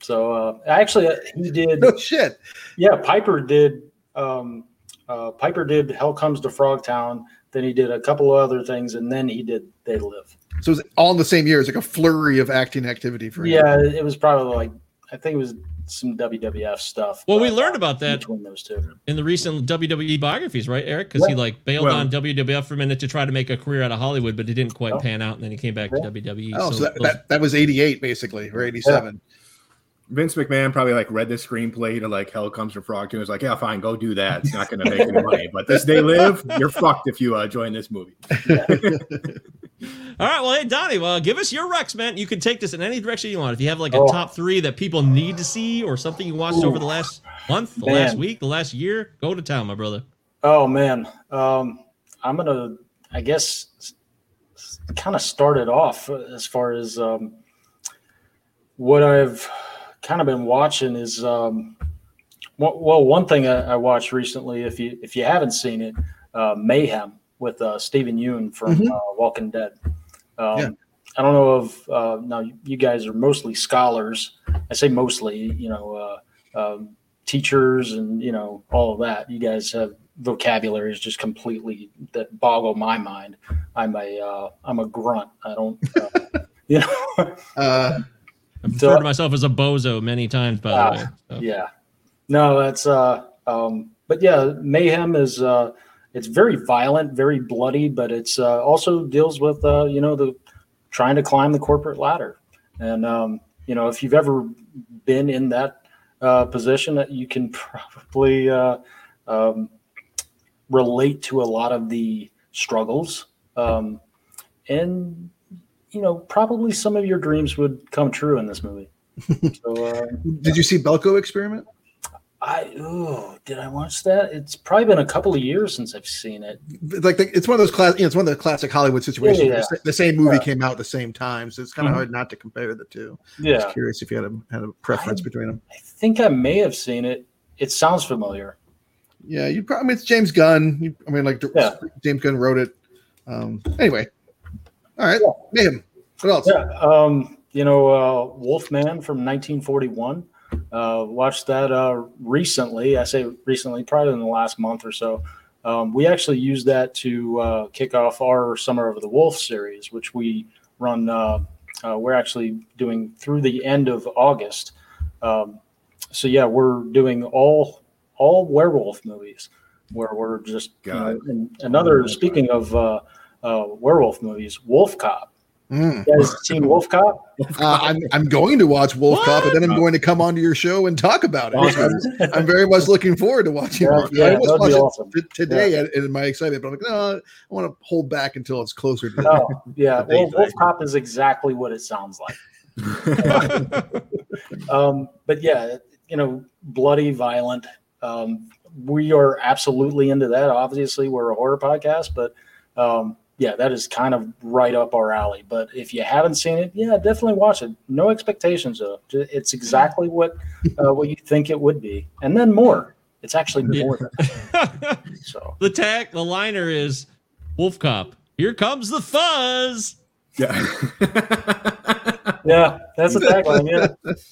So uh, actually, uh, he did. No shit. Yeah, Piper did. Um, uh, Piper did Hell Comes to Frogtown. Then he did a couple of other things, and then he did They Live. So it was all in the same year. It's like a flurry of acting activity for him. Yeah, it was probably like I think it was some WWF stuff. Well, we uh, learned about that between those two. in the recent WWE biographies, right, Eric? Because he like bailed Well- on WWF for a minute to try to make a career out of Hollywood, but it didn't quite Oh. pan out, and then he came back to WWE. Oh, so that, those- that, that was 88 basically, or 87. Vince McMahon probably like read the screenplay to like Hell Comes to Frog Town. He was like, yeah, fine, go do that. It's not going to make any money. But this day Live, you're fucked if you uh, join this movie. All right, well, hey Donnie, well, give us your Rex, man. You can take this in any direction you want. If you have like a Oh. top three that people need to see, or something you watched Ooh. over the last month, the Man. last week, the last year, go to town, my brother. Oh man, um, I'm gonna, I guess, kind of started off as far as um, what I've kind of been watching is, um, well, one thing I, I watched recently. If you if you haven't seen it, uh, Mayhem with uh, Steven Yeun from Mhm. uh, Walking Dead. Um, Yeah. I don't know if uh, now you guys are mostly scholars. I say mostly, you know, uh, um, teachers and you know all of that. You guys have vocabularies just completely that boggle my mind. I'm a uh, I'm a grunt. I don't, uh, you know. Uh, I've So- referred to myself as a bozo many times, by the Ah, way. so. Yeah. No, that's uh um but yeah, mayhem is uh it's very violent, very bloody, but it's uh also deals with uh, you know, the trying to climb the corporate ladder. And um, you know, if you've ever been in that uh position that you can probably uh um relate to a lot of the struggles. Um and you know, probably some of your dreams would come true in this movie. So uh Did you see Belko Experiment? I oh, did I watch that? It's probably been a couple of years since I've seen it. Like the, it's one of those class, you know, it's one of the classic Hollywood situations. Yeah, yeah. the same movie Yeah. came out at the same time, so it's kind of Mhm. hard not to compare the two. Yeah. Just curious if you had a had a preference between them. I think I may have seen it. It sounds familiar. Yeah, you probably. I mean, it's James Gunn. You, I mean, like Yeah. James Gunn wrote it. Um, anyway, all right, Mayhem. What else? Yeah. Um, you know, uh, Wolfman from 1941. Uh, watched that uh, recently. I say recently, probably in the last month or so. Um, we actually used that to uh, kick off our Summer of the Wolf series, which we run. Uh, uh, we're actually doing through the end of August. Um, so yeah, we're doing all all werewolf movies, where we're just you know, and another. Speaking of uh, werewolf movies, Wolf Cop. Mm. You guys seen Wolf Cop? Uh, I'm, I'm going to watch Wolf Cop, and then I'm going to come onto your show and talk about it. I'm, I'm very much looking forward to watching. Yeah, yeah, I almost watched it awesome. t- today, Yeah. and my excitement, but I'm like, no, I want to hold back until it's closer to. Oh, yeah. Well, Wolf Cop is exactly what it sounds like. um, but yeah, you know, bloody, violent. Um, we are absolutely into that. Obviously, we're a horror podcast, but um, yeah, that is kind of right up our alley. But if you haven't seen it, yeah, definitely watch it. No expectations though. It's exactly what uh, what you think it would be, and then more. It's actually more. Than so The tag, the liner is Wolf Cop. Here comes the fuzz. Yeah. yeah, that's a tagline. Yeah.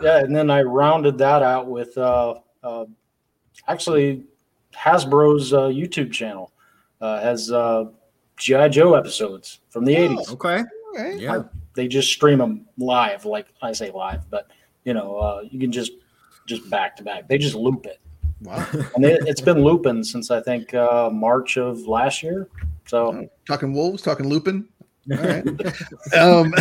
Yeah, and then I rounded that out with uh, uh, actually Hasbro's uh, YouTube channel uh, has uh, GI Joe episodes from the eighties. Okay. Yeah. They just stream them live, like I say live, but you know uh, you can just just back to back. They just loop it. Wow. And it, it's been looping since I think uh, March of last year. So Talking wolves, talking looping. All right. um,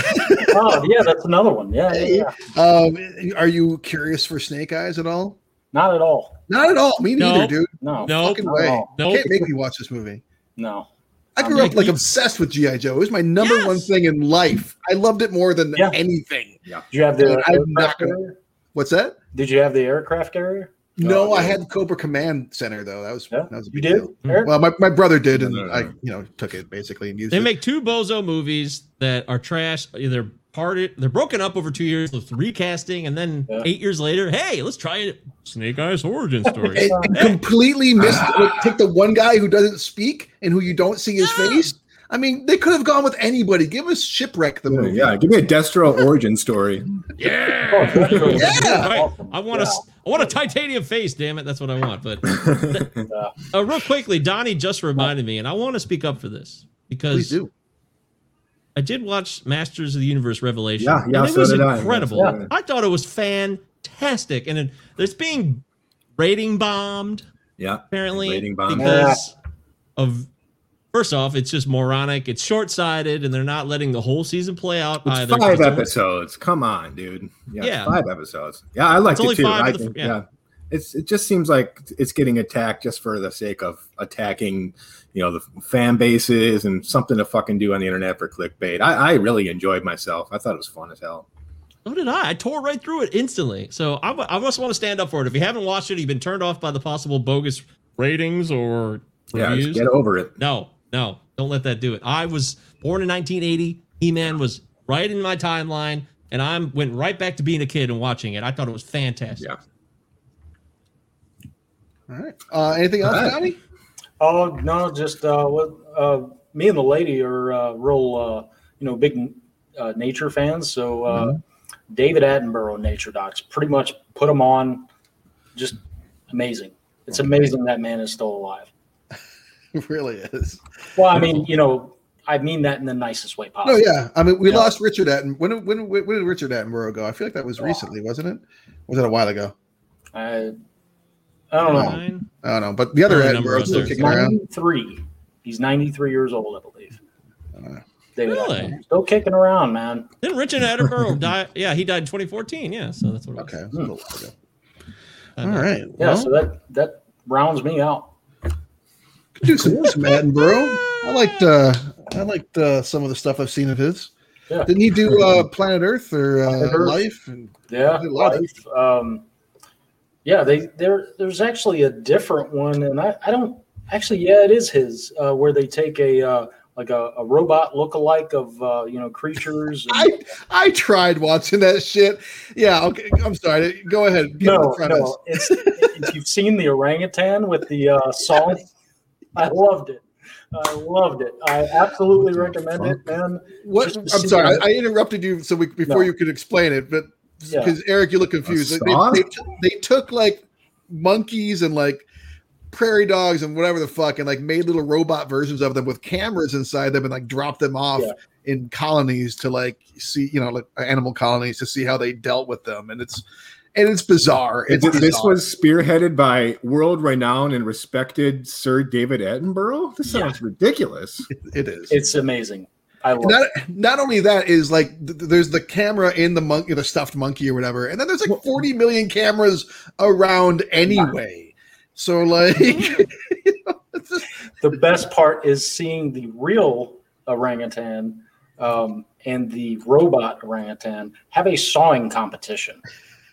oh yeah, that's another one. Yeah, yeah, yeah. um, are you curious for Snake Eyes at all? Not at all. Not at all. Me neither, No. dude. No. No. Fucking Not way. at. Nope. Can't make me watch this movie. No. I grew um, up like obsessed with GI Joe. It was my number Yes. one thing in life. I loved it more than Yeah. anything. Yeah. Did you have the Dude, I'm not aircraft gonna- carrier? What's that? Did you have the aircraft carrier? No, Oh, I yeah. had Cobra Command Center though. That was Yeah, that was a you did. deal. Well, my, my brother did, and. I you know took it basically and used it. They it. make two bozo movies that are trash. They're parted. They're broken up over two years with recasting, and then Yeah. eight years later, hey, let's try it. Snake Eyes origin story. and, and completely missed. like, take the one guy who doesn't speak and who you don't see his face. I mean, they could have gone with anybody. Give us shipwreck the movie. Yeah, give me a Destro origin story. yeah. Oh, Yeah. Right. awesome. I want Yeah. a, I want a titanium face. Damn it, that's what I want. But uh, real quickly, Donnie just reminded me, and I want to speak up for this Please because do. I did watch Masters of the Universe Revelation. Yeah, yeah, and it so was did I. incredible. Yeah. I thought it was fantastic, and it, it's being rating bombed Yeah. apparently Rating bomb. because of first off, it's just moronic. It's short sighted, and they're not letting the whole season play out It's either. five episodes. Come on, dude. Yeah, Yeah. five episodes. Yeah, I liked It's it too. five I of the- yeah. yeah. It's it just seems like it's getting attacked just for the sake of attacking, you know, the fan bases and something to fucking do on the internet for clickbait. I, I really enjoyed myself. I thought it was fun as hell. So did I. I tore right through it instantly. So I, I just want to stand up for it. If you haven't watched it, you've been turned off by the possible bogus ratings or Yeah, reviews. just get over it. No, no, don't let that do it. I was born in 1980. He Man was right in my timeline, and I went right back to being a kid and watching it. I thought it was fantastic. Yeah. All right. Uh, anything else, All right. Donnie? Oh no, just uh, what uh, me and the lady are uh, real, uh, you know, big uh, nature fans. So uh, Mm-hmm. David Attenborough nature docs pretty much put them on. Just amazing. It's amazing that man is still alive. It really is. Well, I mean, you know, I mean that in the nicest way possible. No, yeah. I mean, we Yeah. lost Richard Atten. When, when when when did Richard Attenborough go? I feel like that was recently, wasn't it? Was it a while ago? I, I don't know. Nine? I don't know. But the other Only number Attenborough's still there. kicking around. 93. He's 93 years old, I believe. Uh, David Really? Attenborough. Still kicking around, man. Didn't Richard Attenborough die? Yeah, he died in 2014. Yeah, so that's what it was. Okay, that's a little while ago. I All know. right. Yeah, well, so that that rounds me out. could do some, some Attenborough. I liked uh, I liked uh, some of the stuff I've seen of his. Yeah. Didn't he do uh, Planet Earth or uh, Planet Earth. Life? And Yeah, I did a lot of- life. Um, yeah, they there. There's actually a different one, and I, I don't actually. Yeah, it is his, uh, where they take a uh, like a, a robot lookalike of uh, you know creatures. and- I I tried watching that shit. Yeah. Okay. I'm sorry. Go ahead. Give me the no, no. It's, if you've seen the orangutan with the uh, song, I loved it. I loved it. I absolutely recommend it, man. What? I'm sorry. it. I, I interrupted you so we, before No. you could explain it, but Yeah. because Eric, you look confused. They, they, they took like monkeys and like prairie dogs and whatever the fuck, and like made little robot versions of them with cameras inside them and like dropped them off Yeah. in colonies to like see, you know, like animal colonies to see how they dealt with them, and it's and it's bizarre. It's this bizarre. was spearheaded by world renowned and respected Sir David Attenborough. This Yeah. sounds ridiculous. it is. It's amazing. Not, not only that is like th- th- there's the camera in the monkey, the stuffed monkey or whatever, and then there's like 40 million cameras around anyway. So like, you know, just- the best part is seeing the real orangutan um, and the robot orangutan have a sawing competition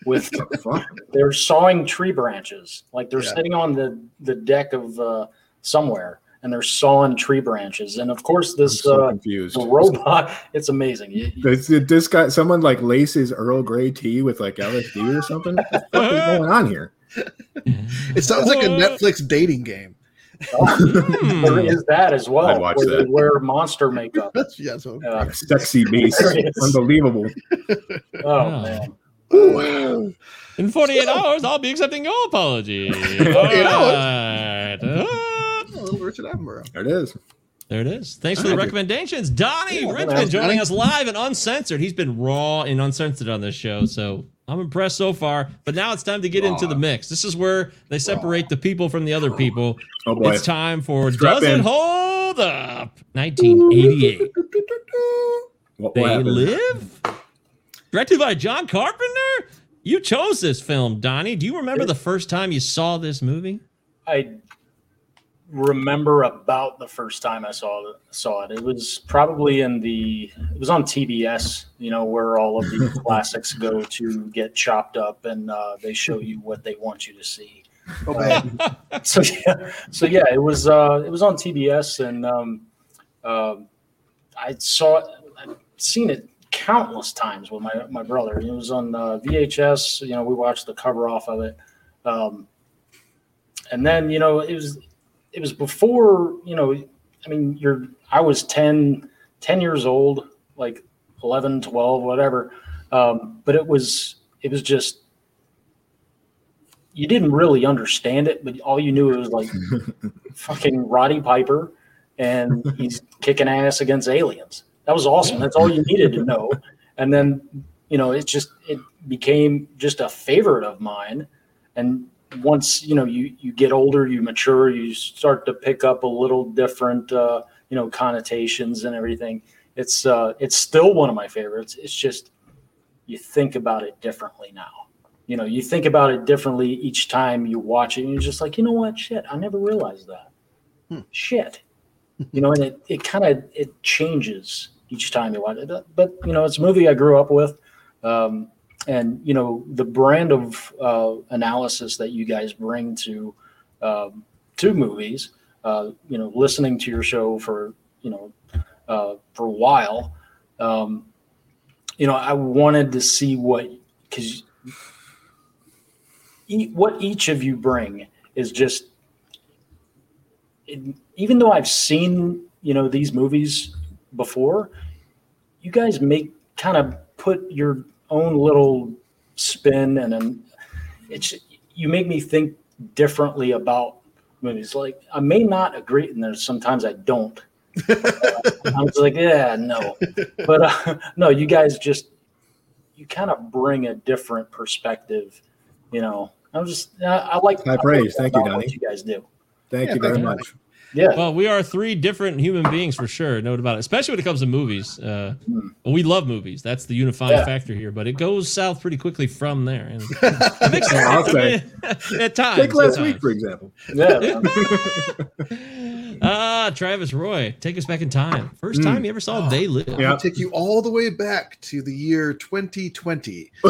with they're sawing tree branches. Like they're Yeah. sitting on the the deck of uh, somewhere and they're sawing tree branches and of course I'm this so uh, confused. the robot it's amazing You- you- This, this guy, someone like laces Earl Grey tea with like LSD or something. What the fuck is going on here? it sounds like a Netflix dating game. Hmm. there is that as well I'd watch where that. wear monster makeup That's yeah. So uh, Sexy beast, There it is. unbelievable. oh Yeah. man In 48 hours, I'll be accepting your apology. All 48 hours? right. Little Richard Attenborough. There it is. There it is. Thanks for the recommendations. Donnie Yeah, Richmond joining us live and uncensored. He's been raw and uncensored on this show, so I'm impressed so far. But now it's time to get into the mix. This is where they separate the people from the other people. Oh boy. It's time for Strap Does It. Hold Up? 1988. What, what They happened? Live? Directed by John Carpenter? You chose this film, Donnie. Do you remember the first time you saw this movie? I remember about the first time I saw it. Saw it. It was probably in the. It was on TBS. You know where all of the classics go to get chopped up, and uh, they show you what they want you to see. Uh, so yeah, so yeah, it was. Uh, it was on TBS, and um, um I saw it. I've seen it countless times with my my brother. It was on uh, VHS. You know, we watched the cover off of it. Um, and then you know it was it was before you know i mean you're i was 10 10 years old like 11 12 whatever. Um, but it was it was just you didn't really understand it but all you knew it was like fucking roddy piper and he's kicking ass against aliens. That was awesome. That's all you needed to know. And then you know it just it became just a favorite of mine. And once you know you you get older you mature you start to pick up a little different uh you know connotations and everything it's uh it's still one of my favorites. It's just you think about it differently now. You know you think about it differently each time you watch it and you're just like you know what? Shit i never realized that. Shit. You know and it, it kind of it changes each time you watch it. But you know it's a movie i grew up with. Um and you know the brand of uh, analysis that you guys bring to um, to movies uh, you know listening to your show for you know uh, for a while um, you know i wanted to see what because e- what each of you bring is just it, even though i've seen you know these movies before you guys make kind of put your own little spin and then it's you make me think differently about movies like i may not agree and there's sometimes i don't I was like, yeah, no, but uh, no, you guys just you kind of bring a different perspective. You know, I'm just I, I like High I praise. Thank you, about Donnie. What you guys do. Thank Yeah, you very thank you. Yeah, Well, we are three different human beings for sure. No doubt about it. Especially when it comes to movies. Uh, we love movies. That's the unifying Yeah. factor here. But it goes south pretty quickly from there. And it makes sense. I'll say. mean, at times. Take last week, for example. yeah. man. Ah, Travis Roy, take us back in time. First time you ever saw They Live. Mm. Yeah. I'll take you all the way back to the year 2020.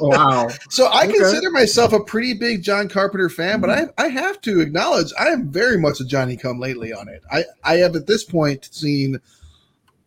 wow. So I Okay. consider myself a pretty big John Carpenter fan, but I I have to acknowledge I am very much a Johnny Come Lately on it. I I have at this point seen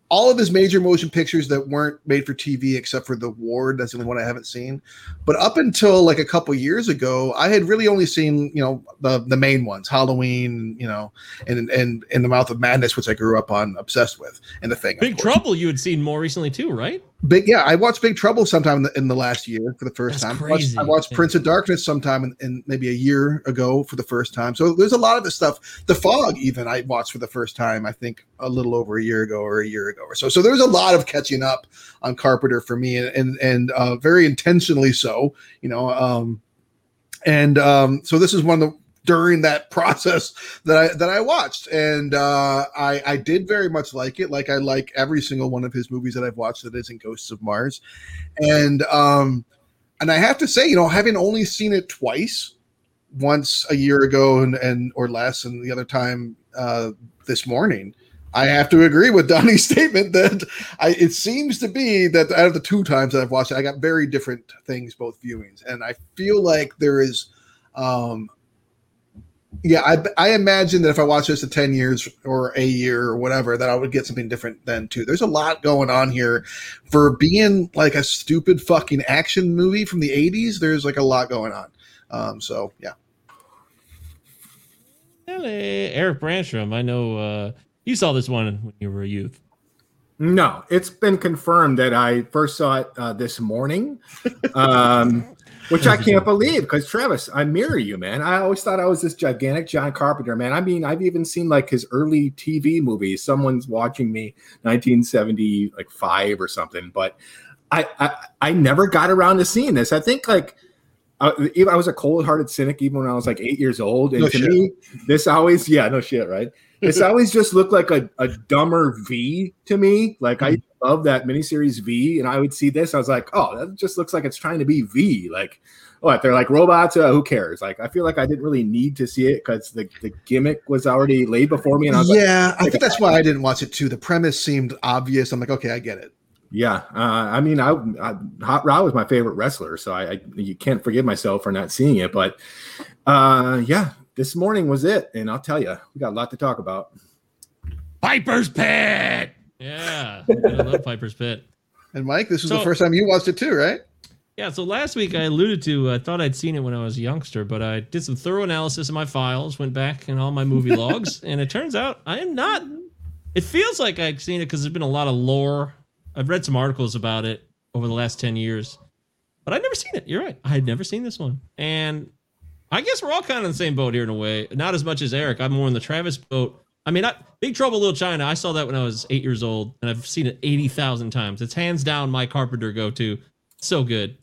all of his major motion pictures that weren't made for TV, except for The Ward. That's the only one I haven't seen. But up until like a couple years ago, I had really only seen you know the the main ones, Halloween, you know, and and in the Mouth of Madness, which I grew up on, obsessed with, and the thing. Big. Trouble you had seen more recently too, right? Big yeah, I watched Big Trouble sometime in the, in the last year for the first That's time. I watched. I watched. Prince of Darkness sometime in, in maybe a year ago for the first time. So there's a lot of this stuff. The Fog even I watched for the first time. I think a little over a year ago or a year ago or so. So there's a lot of catching up on Carpenter for me, and and, and uh, very intentionally so. You know, um, and um, so this is one of the during that process that I that I watched, and uh, I I did very much like it. Like I like every single one of his movies that I've watched that isn't Ghosts of Mars, and um, and I have to say, you know, having only seen it twice, once a year ago and and or less, and the other time uh, this morning. I have to agree with Donnie's statement that I, it seems to be that out of the two times that I've watched it, I got very different things both viewings, and I feel like there is, um, yeah, I, I imagine that if I watch this in ten years or a year or whatever, that I would get something different then too. There's a lot going on here for being like a stupid fucking action movie from the '80s. There's like a lot going on. Um, so yeah, Hello, Eric Branstrom. I know uh, you saw this one when you were a youth. No, it's been confirmed that I first saw it uh, this morning, um, which I can't believe because Travis, I mirror you, man. I always thought I was this gigantic John Carpenter, man. I mean, I've even seen like his early TV movies. Someone's watching me, 1970, like five or something, but I, I, I never got around to seeing this. I think like. Uh, even- I was a cold-hearted cynic even when I was like eight years old, and No to shit. me, this always, yeah, no shit, right? This always just looked like a, a dumber V to me. Like I love that miniseries V, and I would see this, I was like, oh, that just looks like it's trying to be V. Like, what? They're like robots. Uh, who cares? Like, I feel like I didn't really need to see it because the, the gimmick was already laid before me, and I was like, yeah, I think that's why I didn't watch it too. The premise seemed obvious. I'm like, okay, I get it. Yeah, uh, I mean, I, I Hot Rod was my favorite wrestler, so I, I you can't forgive myself for not seeing it. But uh, yeah, this morning was it, and I'll tell you, we got a lot to talk about. Piper's Pit. Yeah, I love Piper's Pit. And Mike, this was So- the first time you watched it too, right? Yeah, so last week I alluded to, I thought I'd seen it when I was a youngster, but I did some thorough analysis of my files, went back in all my movie logs, and it turns out I am not. It feels like I've seen it because there's been a lot of lore. I've read some articles about it over the last 10 years, but I'd never seen it. You're right. I had never seen this one. And I guess we're all kind of in the same boat here in a way. Not as much as Eric. I'm more in the Travis boat. I mean, I, Big Trouble Little China, I saw that when I was eight years old, and I've seen it 80,000 times. It's hands down my Carpenter go to. So good.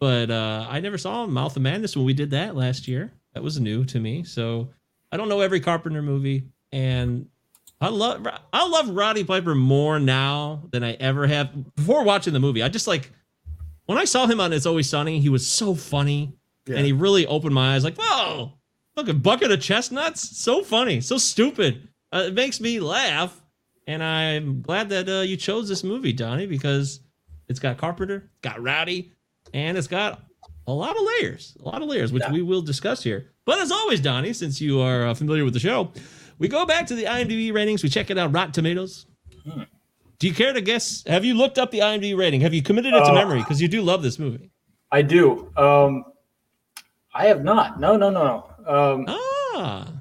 But uh, I never saw Mouth of Madness when we did that last year. That was new to me. So I don't know every Carpenter movie, and I love I love Roddy Piper more now than I ever have before watching the movie. I just like when I saw him on It's Always Sunny, he was so funny, Yeah. and he really opened my eyes. Like, whoa, look a bucket of chestnuts, so funny, so stupid. Uh, it makes me laugh, and I'm glad that uh, you chose this movie, Donnie, because it's got Carpenter, got Rowdy, and it's got a lot of layers, a lot of layers, which we will discuss here. But as always, Donnie, since you are uh, familiar with the show, we go back to the IMDb ratings. We check it out, Rotten Tomatoes. Do you care to guess? Have you looked up the IMDb rating? Have you committed it to Uh, memory? Because you do love this movie. I do. Um, I have not. No, no, no, no. Um, Ah,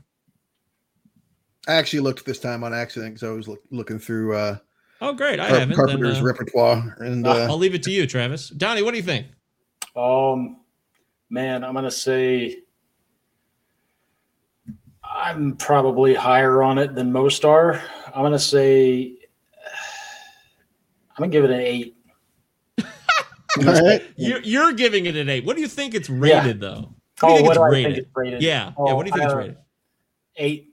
I actually looked this time on accident because I was look, looking through uh, oh, great. I Car- haven't. Then, Carpenter's uh, repertoire, and uh, I'll leave it to you, Travis. Donnie, what do you think? Um, man, I'm gonna say I'm probably higher on it than most are. I'm gonna say I'm gonna give it an eight. All right. You're, you're giving it an eight. What do you think it's rated though? Oh, do you oh, think it's rated? Think it's rated? Yeah. Oh, yeah. What do you think it's rated? Eight.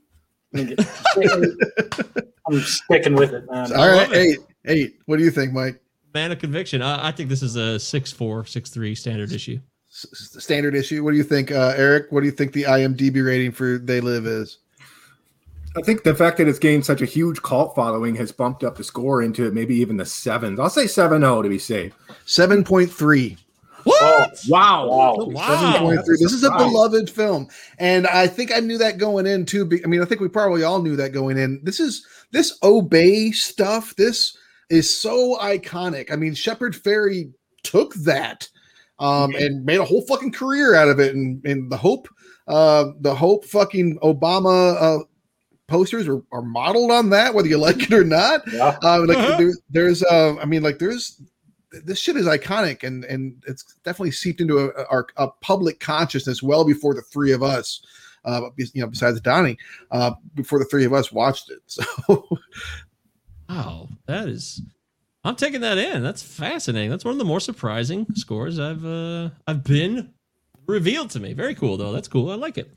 I'm sticking with it, man. All right, eight, eight. What do you think, Mike? Man of conviction. I, I think this is a six four, six three standard issue. Standard issue. What do you think, uh, Eric? What do you think the IMDb rating for They Live is? I think the fact that it's gained such a huge cult following has bumped up the score into maybe even the sevens. I'll say 7 0 to be safe. 7.3. What? Wow. Wow. wow. This is a beloved film. And I think I knew that going in too. I mean, I think we probably all knew that going in. This is this obey stuff. This is so iconic. I mean, Shepard Fairey took that um, and made a whole fucking career out of it. And, and the hope, uh, the hope fucking Obama uh, posters are, are modeled on that, whether you like it or not. Yeah. Uh, like uh-huh. there, there's, uh, I mean, like there's this shit is iconic and and it's definitely seeped into a, our a public consciousness well before the three of us uh you know besides donnie uh before the three of us watched it so Wow, that is. I'm taking that in. That's fascinating. That's one of the more surprising scores I've uh I've been revealed to me. Very cool though. That's cool. I like it.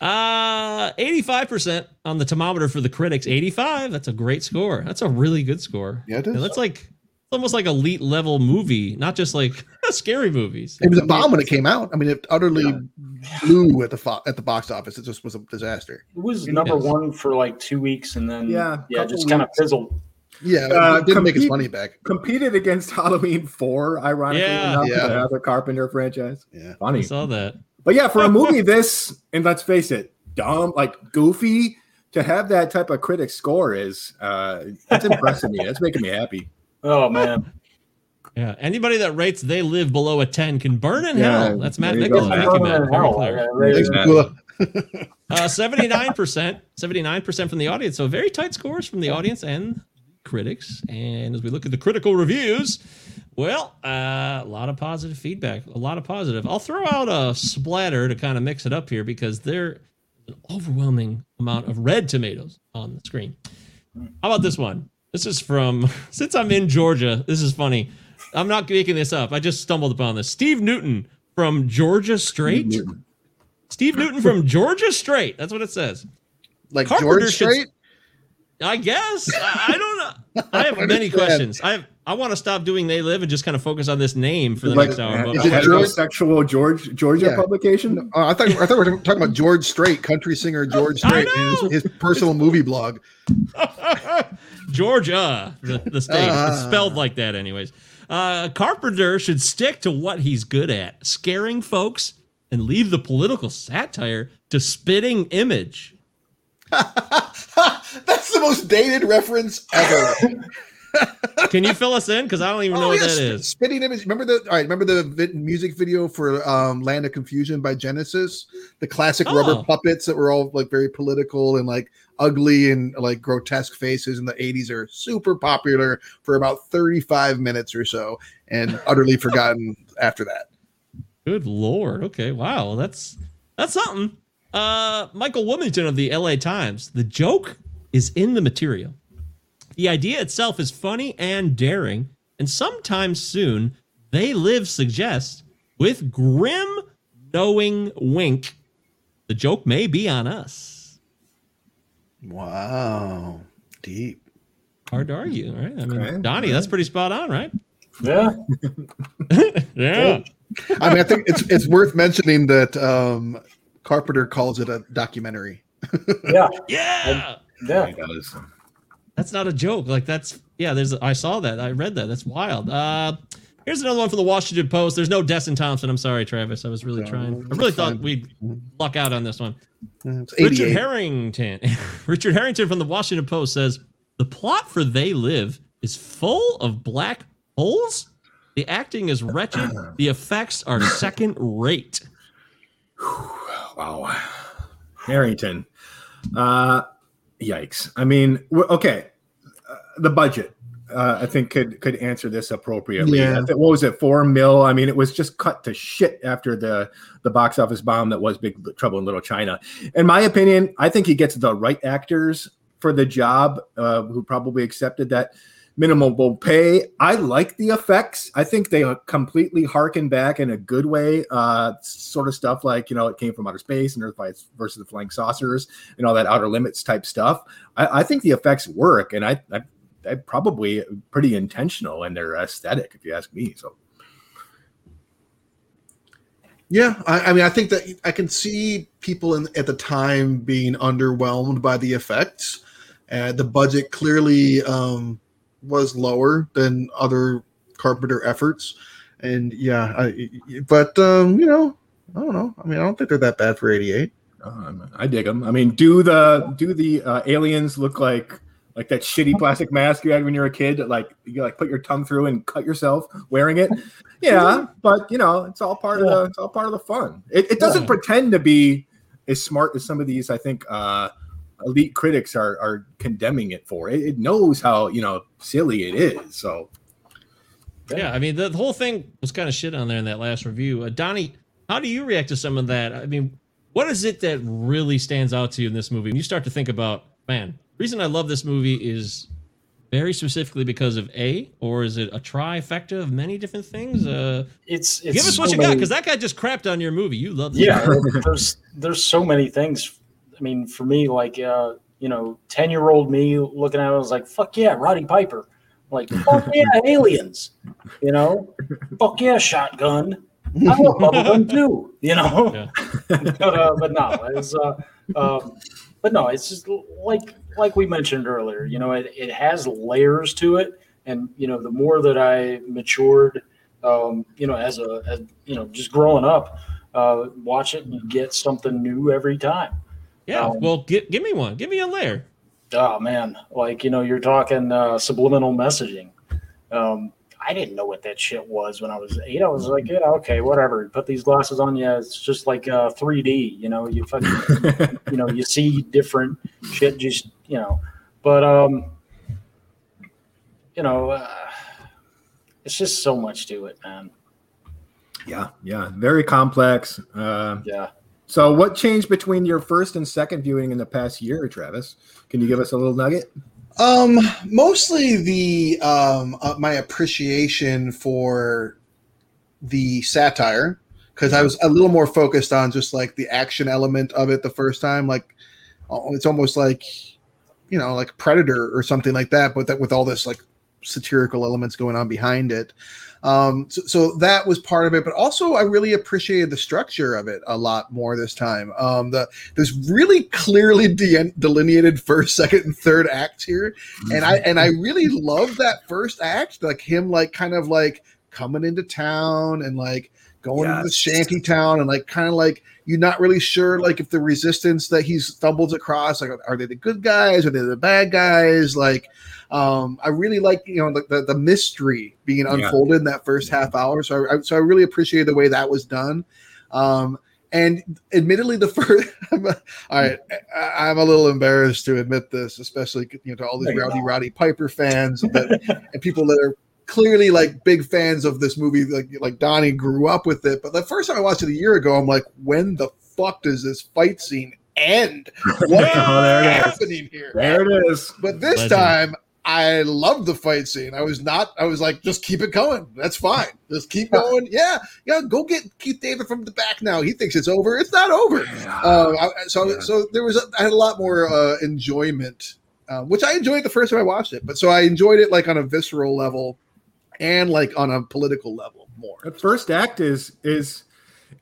Uh 85% on the thermometer for the critics. 85. That's a great score. That's a really good score. Yeah, it is. And that's like it's almost like elite level movie, not just like scary movies. it was a bomb when it came out i mean it utterly blew at the fo- at the box office it just was a disaster It was number is. one for like two weeks, and then Yeah, yeah, couple just kind of weeks. fizzled. yeah Uh, it didn't make its compete- money back Competed against Halloween 4, ironically Yeah. enough, Yeah. the other Carpenter franchise. yeah funny. I Funny. saw that. But yeah, for a movie this, and let's face it, dumb, like goofy, to have that type of critic score is uh that's impressing me. That's making me happy. Oh man, Yeah. Anybody that rates they live below a 10 can burn in Yeah, hell. That's Matt there. Nichols. Thank you, Matt. Very clear. yeah, right. Thanks, Yeah. Makula. Uh, 79%, 79% from the audience. So very tight scores from the audience and critics. And as we look at the critical reviews, well, uh, a lot of positive feedback, a lot of positive. I'll throw out a splatter to kind of mix it up here because there's an overwhelming amount of red tomatoes on the screen. How about this one? This is from, since I'm in Georgia, this is funny. I'm not making this up. I just stumbled upon this. Steve Newton from Georgia Straight. Steve Newton from Georgia Straight. That's what it says. like Carpenter george should- I guess. I, I don't know. I have many questions. I have, I want to stop doing They Live and just kind of focus on this name for the Like, next hour. uh, But Is it George- heterosexual George Georgia Yeah. publication? Oh, I thought I thought we were talking about George Strait, country singer George I Strait, and his, his personal movie blog. Georgia, the, the state. Ah. it's spelled like that, anyways. Uh, Carpenter should stick to what he's good at scaring folks and leave the political satire to spitting image. That's the most dated reference ever. Can you fill us in? Because I don't even know Oh, what yeah, that is. Spitting image. Remember the all right. Remember the vi- music video for um, "Land of Confusion" by Genesis. The classic Oh. rubber puppets that were all like very political and like ugly and like grotesque faces in the '80s are super popular for about 35 minutes or so, and utterly forgotten after that. Good lord. Okay. Wow. That's that's something. Uh Michael Wilmington of the LA Times. The joke is in the material. The idea itself is funny and daring, and sometime soon they live suggests with grim knowing wink. The joke may be on us. Wow, deep. Hard to argue, right? I mean, Okay. Donnie, that's pretty spot on, right? yeah. yeah. I mean, I think it's it's worth mentioning that um, Carpenter calls it a documentary. Yeah, Yeah. yeah. It. That's not a joke. Like that's yeah. There's I saw that. I read that. That's wild. Uh, here's another one from the Washington Post. There's no Destin Thompson. I'm sorry, Travis. I was really trying. I really thought we'd luck out on this one. Richard Harrington. Richard Harrington from the Washington Post says the plot for They Live is full of black holes. The acting is wretched. The effects are second rate. Wow. Harrington. Uh yikes. I mean, okay. Uh, the budget. Uh, I think could could answer this appropriately. Yeah. Think- what was it? Four mil. I mean, it was just cut to shit after the the box office bomb that was Big Trouble in Little China. In my opinion, I think he gets the right actors for the job, uh, who probably accepted that minimal pay. I like the effects. I think they completely harken back in a good way. Uh, sort of stuff like you know it came from outer space and Earth by versus the flying saucers and all that outer limits type stuff. I, I think the effects work, and I, I, I probably pretty intentional in their aesthetic, if you ask me. So Yeah, I, I mean, I think that I can see people in, at the time being underwhelmed by the effects. Uh, the budget clearly um, was lower than other Carpenter efforts, and yeah, I, but um, you know, I don't know. I mean, I don't think they're that bad for '88. um, I dig them. I mean, do the do the uh, aliens look like like that shitty plastic mask you had when you were a kid that like you like put your tongue through and cut yourself wearing it? Yeah, but you know, it's all part of the it's all part of the fun. It, it doesn't Yeah. pretend to be as smart as some of these. I think uh, elite critics are are condemning it for. It, it knows how you know silly it is. So Yeah, I mean the, the whole thing was kind of shit on there in that last review. Uh, Donnie, how do you react to some of that? I mean, what is it that really stands out to you in this movie? When you start to think about, man, reason I love this movie is very specifically because of A, or is it a trifecta of many different things? Uh, It's, it's give us what so you got, because that guy just crapped on your movie. You love yeah there's there's so many things. I mean for me like uh you know 10 year old me looking at it I was like fuck yeah roddy piper. Like fuck yeah aliens. You know? Fuck yeah shotgun. I love bubblegum too you know? Yeah. but uh but no it's uh um but no it's just like like we mentioned earlier you know it, it has layers to it and you know the more that i matured um you know as a as, you know just growing up uh watch it and get something new every time Yeah, Um, well, gi- give me one. Give me a layer. oh man like you know you're talking uh subliminal messaging um I didn't know what that shit was when I was eight. I was like, yeah, okay, whatever. Put these glasses on. Yeah, it's just like uh, 3D. You know, you fucking, you know, you see different shit. Just you know, but um, you know, uh, it's just so much to it, man. yeah, yeah, very complex. Uh, Yeah. so, what changed between your first and second viewing in the past year, Travis? Can you give us a little nugget? Um, mostly the um uh, my appreciation for the satire because I was a little more focused on just like the action element of it the first time. Like oh, it's almost like you know like Predator or something like that, but that with all this like satirical elements going on behind it. Um, so, so that was part of it, but also I really appreciated the structure of it a lot more this time. Um, the there's really clearly de- delineated first, second, and third acts here, and I and I really love that first act, like him like kind of like coming into town and like going into the Yes. shanty town and like kind of like you're not really sure like if the resistance that he stumbles across like are they the good guys? Are they the bad guys? Like um i really like you know the, the, the mystery being Yeah. unfolded in that first half hour so I, I so i really appreciate the way that was done. Um and admittedly the first I'm a- all right I, i'm a little embarrassed to admit this especially you know to all these rowdy roddy piper fans that, and people that are clearly like big fans of this movie like like donnie grew up with it but the first time i watched it a year ago i'm like when the fuck does this fight scene end what's Oh, there is. happening here There it is. but this Legend. time I loved the fight scene. I was not. I was like, just keep it going. That's fine. Just keep going. Yeah, yeah. Go get Keith David from the back now. He thinks it's over. It's not over. Uh, I, so, Yeah. so there was. A, I had a lot more uh, enjoyment, uh, which I enjoyed the first time I watched it. But so I enjoyed it like on a visceral level, and like on a political level more. The first act is is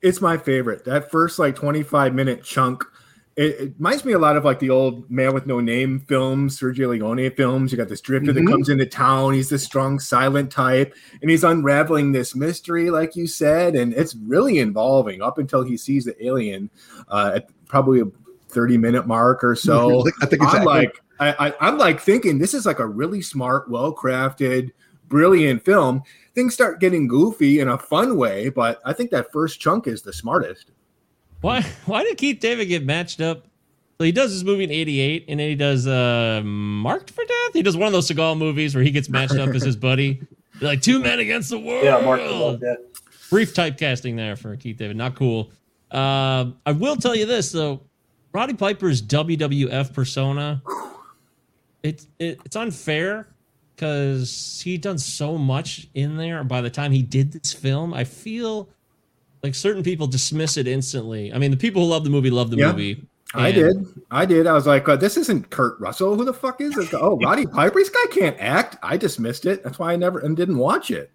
it's my favorite. That first like 25 minute chunk. It, it reminds me a lot of like the old Man with No Name films, Sergio Leone films. You got this drifter Mhm. that comes into town. He's this strong, silent type, and he's unraveling this mystery, like you said, and it's really involving up until he sees the alien uh, at probably a 30 minute mark or so. I think I'm like, I, I, I'm like thinking this is like a really smart, well crafted, brilliant film. Things start getting goofy in a fun way, but I think that first chunk is the smartest. Why? Why did Keith David get matched up So he does this movie in '88, and then he does uh, Marked for Death. He does one of those Seagal movies where he gets matched up as his buddy. They're like two men against the world. Yeah, Mark loved that. Brief typecasting there for Keith David. Not cool. Uh, I will tell you this though, Roddy Piper's WWF persona, it's it, it's unfair because he done so much in there. By the time he did this film, I feel like certain people dismiss it instantly. I mean, the people who love the movie love the Yeah. movie. I did. I did. I was like, uh, this isn't Kurt Russell. Who the fuck is this? Oh, Roddy Piper. This guy can't act. I dismissed it. That's why I never and didn't watch it.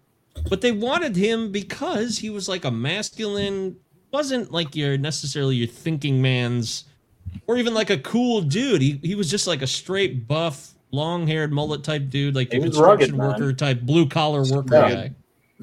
But they wanted him because he was like a masculine, wasn't like your necessarily your thinking man's, or even like a cool dude. He he was just like a straight buff, long haired mullet type dude, like He your rugged, construction man. worker type, blue collar worker Yeah. guy.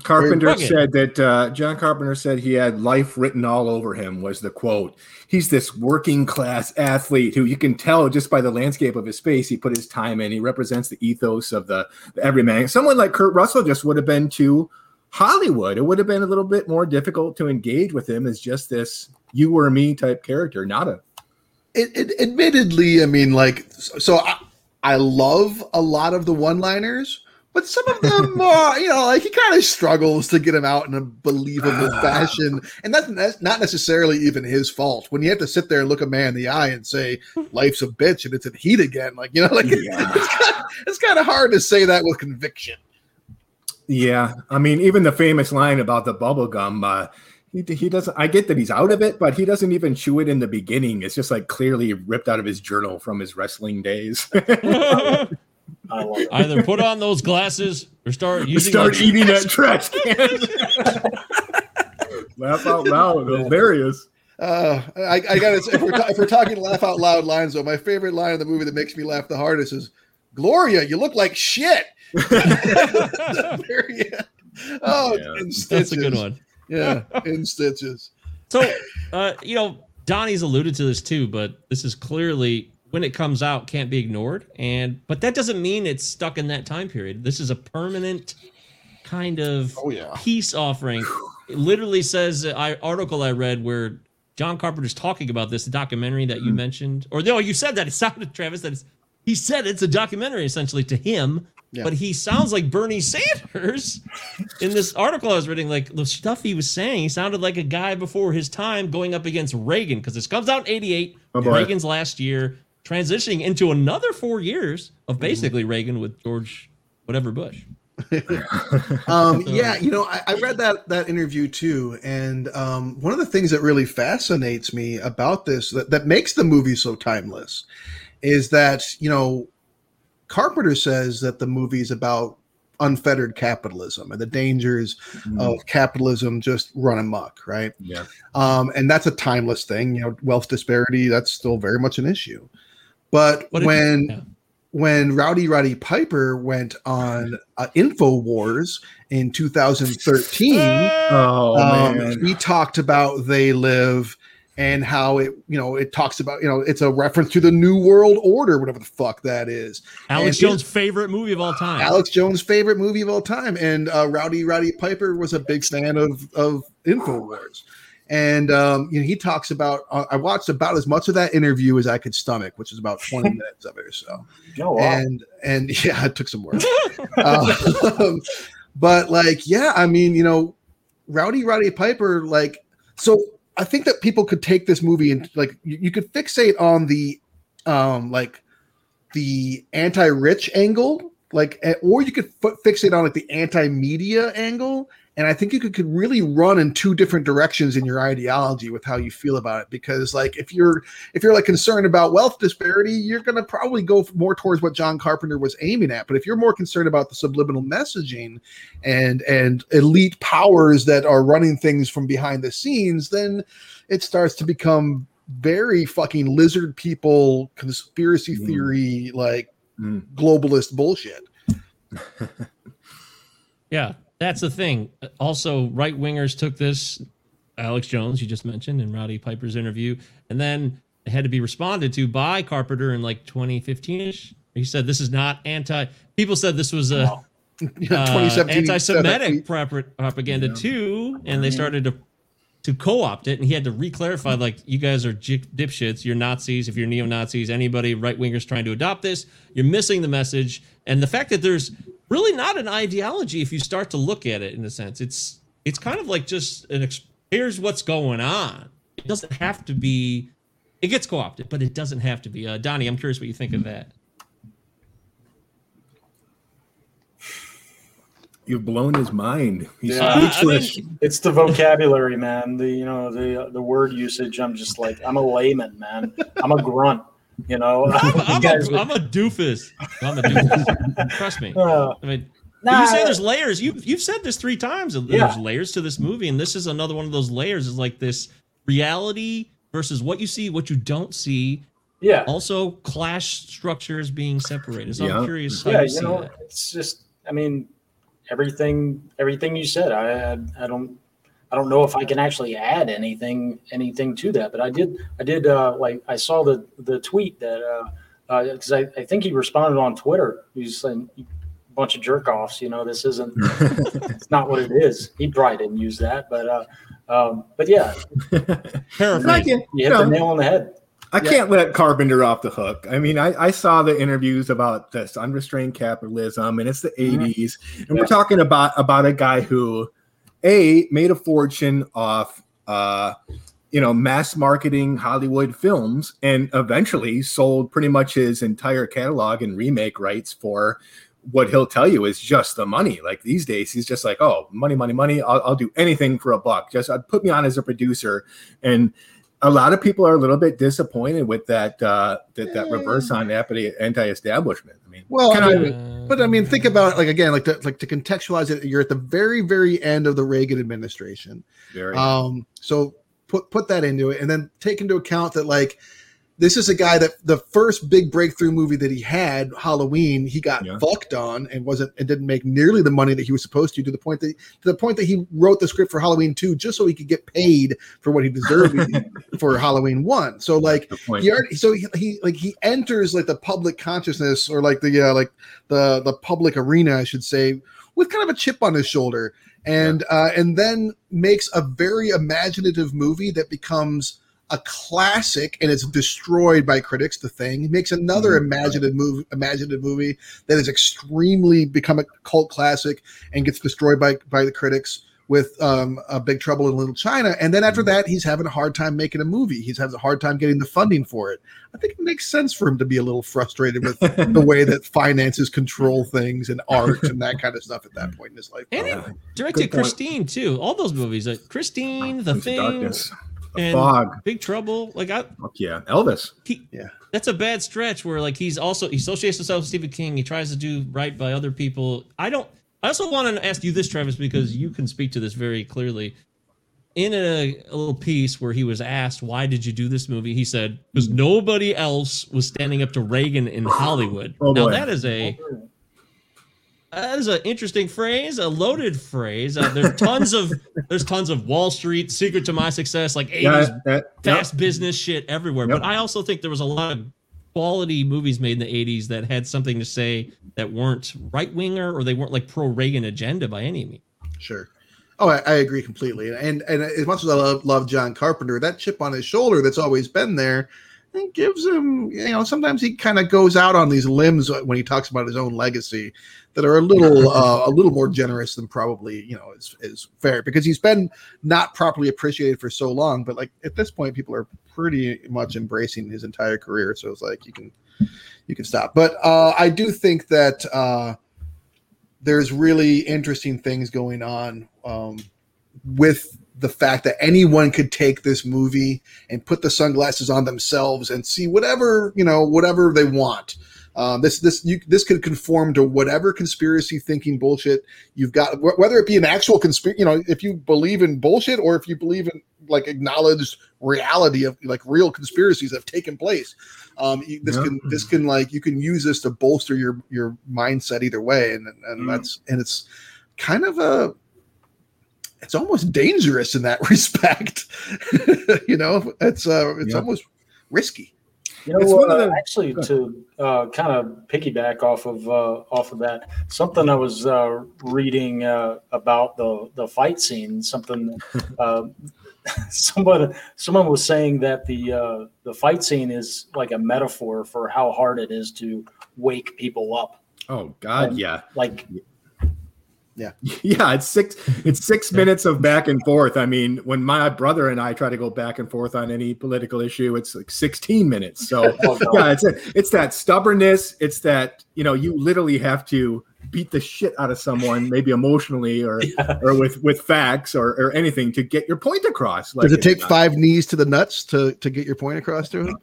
Carpenter said that uh, John Carpenter said he had life written all over him. Was the quote? He's this working class athlete who you can tell just by the landscape of his face. He put his time in. He represents the ethos of the, the everyman. Someone like Kurt Russell just would have been too Hollywood. It would have been a little bit more difficult to engage with him as just this you or me type character, not a it, it admittedly, I mean, like, so I, I love a lot of the one-liners, but some of them are, you know, like he kind of struggles to get them out in a believable fashion, and that's, that's not necessarily even his fault. When you have to sit there and look a man in the eye and say life's a bitch and it's in heat again, like you know, like Yeah. it's kind, it's kind of hard to say that with conviction. Yeah, I mean, even the famous line about the bubble gum. Uh, he, he doesn't. I get that he's out of it, but he doesn't even chew it in the beginning. It's just like clearly ripped out of his journal from his wrestling days. I love it. Either put on those glasses or start using Start that- eating that trash can. Laugh out loud, hilarious. Uh, I, I got to if we're, ta- if we're talking laugh out loud lines, though, my favorite line in the movie that makes me laugh the hardest is Gloria, you look like shit. Very. Oh, Yeah. in. That's a good one. Yeah, in stitches. So, uh, you know, Donnie's alluded to this too, but this is clearly when it comes out can't be ignored. And but that doesn't mean it's stuck in that time period. This is a permanent kind of Oh, yeah. peace offering. It literally says uh, I article I read where John Carpenter's talking about this, the documentary that you mentioned, or no, you said that it sounded Travis that it's, he said it's a documentary essentially to him. Yeah. But he sounds like Bernie Sanders in this article I was reading. Like the stuff he was saying, he sounded like a guy before his time going up against Reagan because this comes out in '88, Oh. Reagan's last year, transitioning into another four years of basically Reagan with George whatever Bush. Um, yeah, you know, I, I read that that interview too, and um, one of the things that really fascinates me about this that, that makes the movie so timeless is that you know Carpenter says that the movie is about unfettered capitalism and the dangers of capitalism just run amok, right? Yeah. Um, and that's a timeless thing. You know, wealth disparity that's still very much an issue. But, when yeah. when Rowdy Roddy Piper went on uh, Infowars in 2013, Oh um, man. he talked about They Live and how it, you know, it talks about, you know, it's a reference to the New World Order, whatever the fuck that is. Alex And Jones' favorite movie of all time. Alex Jones' favorite movie of all time, and uh, Rowdy Roddy Piper was a big fan of of Infowars, and um, you know he talks about. Uh, I watched about as much of that interview as I could stomach, which is about twenty minutes of it or so wow. and and yeah, it took some work. um, but like, yeah, I mean, you know, Rowdy rowdy Piper, like, so I think that people could take this movie and like you, you could fixate on the um like the anti-rich angle, like, eh, or you could f- fixate on like the anti-media angle. And I think you could, could really run in two different directions in your ideology with how you feel about it. Because like if you're if you're like concerned about wealth disparity, you're going to probably go more towards what John Carpenter was aiming at. But if you're more concerned about the subliminal messaging and and elite powers that are running things from behind the scenes, then it starts to become very fucking lizard people conspiracy Mm. theory like Mm. globalist bullshit. Yeah, that's the thing. Also, right wingers took this, Alex Jones, you just mentioned in Rowdy Piper's interview, and then it had to be responded to by Carpenter in like 2015 ish. He said this is not anti. People said this was a uh, anti-Semitic propaganda Yeah. too, and they started to to co-opt it, and he had to re-clarify like you guys are dipshits, you're Nazis, if you're neo Nazis, anybody right wingers trying to adopt this, you're missing the message, and the fact that there's really not an ideology if you start to look at it in a sense. It's it's kind of like just an ex- here's what's going on. It doesn't have to be. It gets co-opted, but it doesn't have to be. Uh, Donnie, I'm curious what you think of that. You've blown his mind. He's Yeah, I speechless. It's the vocabulary, man. The you know the the word usage. I'm just like I'm a layman, man. I'm a grunt. You know. I'm, You guys- a, I'm a doofus. I'm a doofus. Trust me. Uh, I mean, Nah, you say there's layers. You've you've said this three times. There's Yeah. layers to this movie, and this is another one of those layers. Is like this reality versus what you see, what you don't see. Yeah. Also, clash structures being separated. So Yeah. I'm curious how yeah, you you see know, that. it's just. I mean, everything everything you said. I I, I don't. I don't know if I can actually add anything anything to that, but I did I did uh, like I saw the the tweet that because I, I think he responded on Twitter. He's saying a bunch of jerk offs. You know, this isn't it's not what it is. He probably didn't use that, but uh, um, but yeah, I can't- you hit no. the nail on the head. I can't let Carpenter off the hook. I mean, I, I saw the interviews about this unrestrained capitalism, and it's the Mhm. 80s, and Yeah. we're talking about about a guy who, a made a fortune off, uh, you know, mass marketing Hollywood films, and eventually sold pretty much his entire catalog and remake rights for what he'll tell you is just the money. Like these days, he's just like, oh, money, money, money. I'll, I'll do anything for a buck. Just uh, put me on as a producer, and a lot of people are a little bit disappointed with that uh, that that reverse on anti anti-establishment. I mean, Well, I I- mean, but I mean, think about it, like again, like to, like to contextualize it. You're at the very, very end of the Reagan administration. very Um, so put put that into it, and then take into account that like this is a guy that the first big breakthrough movie that he had, Halloween, he got Yeah. fucked on and wasn't and didn't make nearly the money that he was supposed to. To the point that to the point that he wrote the script for Halloween two just so he could get paid for what he deserved for Halloween one. So like he already so he, he like he enters like the public consciousness or like the uh, like the the public arena i should say with kind of a chip on his shoulder and uh and then makes a very imaginative movie that becomes a classic and it's destroyed by critics the thing. He makes another Mhm. imaginative movie imaginative movie that is extremely become a cult classic and gets destroyed by by the critics with um, a big trouble in little china. And then after that he's having a hard time making a movie. He's having a hard time getting the funding for it. I think it makes sense for him to be a little frustrated with the way that finances control things and art and that kind of stuff at that point in his life. And he directed Good point. Christine too. All those movies, like Christine, The Into Thing, darkness, the and fog. Big Trouble. Like I, Fuck yeah, Elvis. he, Yeah. that's a bad stretch where like he's also he associates himself with Stephen King. He tries to do right by other people. I don't. I also want to ask you this, Travis, because you can speak to this very clearly. In a, a little piece where he was asked, "Why did you do this movie?" He said, "Because nobody else was standing up to Reagan in Hollywood." Oh, now boy. that is a oh, that is an interesting phrase, a loaded phrase. Uh, there's tons of there's tons of Wall Street, Secret to My Success, like 80s Yeah, that, yeah. fast business shit everywhere. Yep. But I also think there was a lot of quality movies made in the 80s that had something to say that weren't right winger or they weren't like pro Reagan agenda by any means. Sure. Oh, I, I agree completely. And and as much as I love, love John Carpenter, that chip on his shoulder that's always been there, it gives him. You know, sometimes he kind of goes out on these limbs when he talks about his own legacy that are a little uh, a little more generous than probably you know is is fair because he's been not properly appreciated for so long. But like at this point, people are pretty much embracing his entire career. So it's like you can you can stop. But uh, I do think that. Uh, there's really interesting things going on um, with the fact that anyone could take this movie and put the sunglasses on themselves and see whatever you know whatever they want. Um, this this you, this could conform to whatever conspiracy thinking bullshit you've got, wh- whether it be an actual conspiracy, you know, if you believe in bullshit or if you believe in like acknowledged reality of like real conspiracies that have taken place. Um, you- this Yeah. can this can like you can use this to bolster your your mindset either way, and and Mm. that's and it's kind of a it's almost dangerous in that respect. you know, it's uh it's Yeah. almost risky. You know, It's one of uh, the- actually to uh, kind of piggyback off of uh, off of that, something I was uh, reading uh, about the the fight scene. Something uh, someone someone was saying that the uh, the fight scene is like a metaphor for how hard it is to wake people up. Oh God, And, yeah. Like Yeah, Yeah, it's six. It's six minutes of back and forth. I mean, when my brother and I try to go back and forth on any political issue, it's like sixteen minutes. So Oh, no. yeah, it's a, it's that stubbornness. It's that you know you literally have to beat the shit out of someone, maybe emotionally or or with with facts or or anything to get your point across. Does it take five knees to the nuts to to get your point across to him?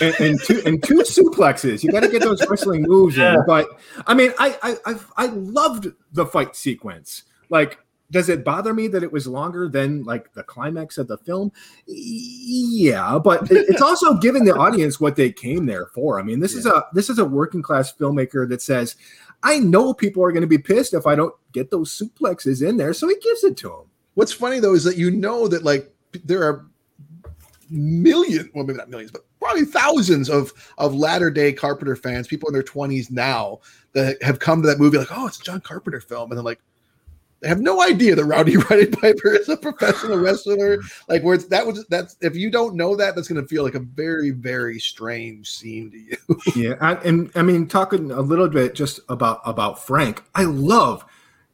and, and two and two suplexes. You got to get those wrestling moves Yeah. in. But I mean, I I I've, I loved the fight sequence. Like, does it bother me that it was longer than like the climax of the film? Yeah, but it's also giving the audience what they came there for. I mean, this is a this is a working class filmmaker that says, I know people are going to be pissed if I don't get those suplexes in there, so he gives it to them. What's funny though is that you know that like there are million, well maybe not millions, but probably thousands of of latter day Carpenter fans, people in their twenties now that have come to that movie like, oh, it's a John Carpenter film, and they're like. They have no idea that Rowdy Roddy Piper is a professional wrestler. Like, where it's that was that's if you don't know that, that's going to feel like a very, very strange scene to you. yeah I, and i mean talking a little bit just about about frank i love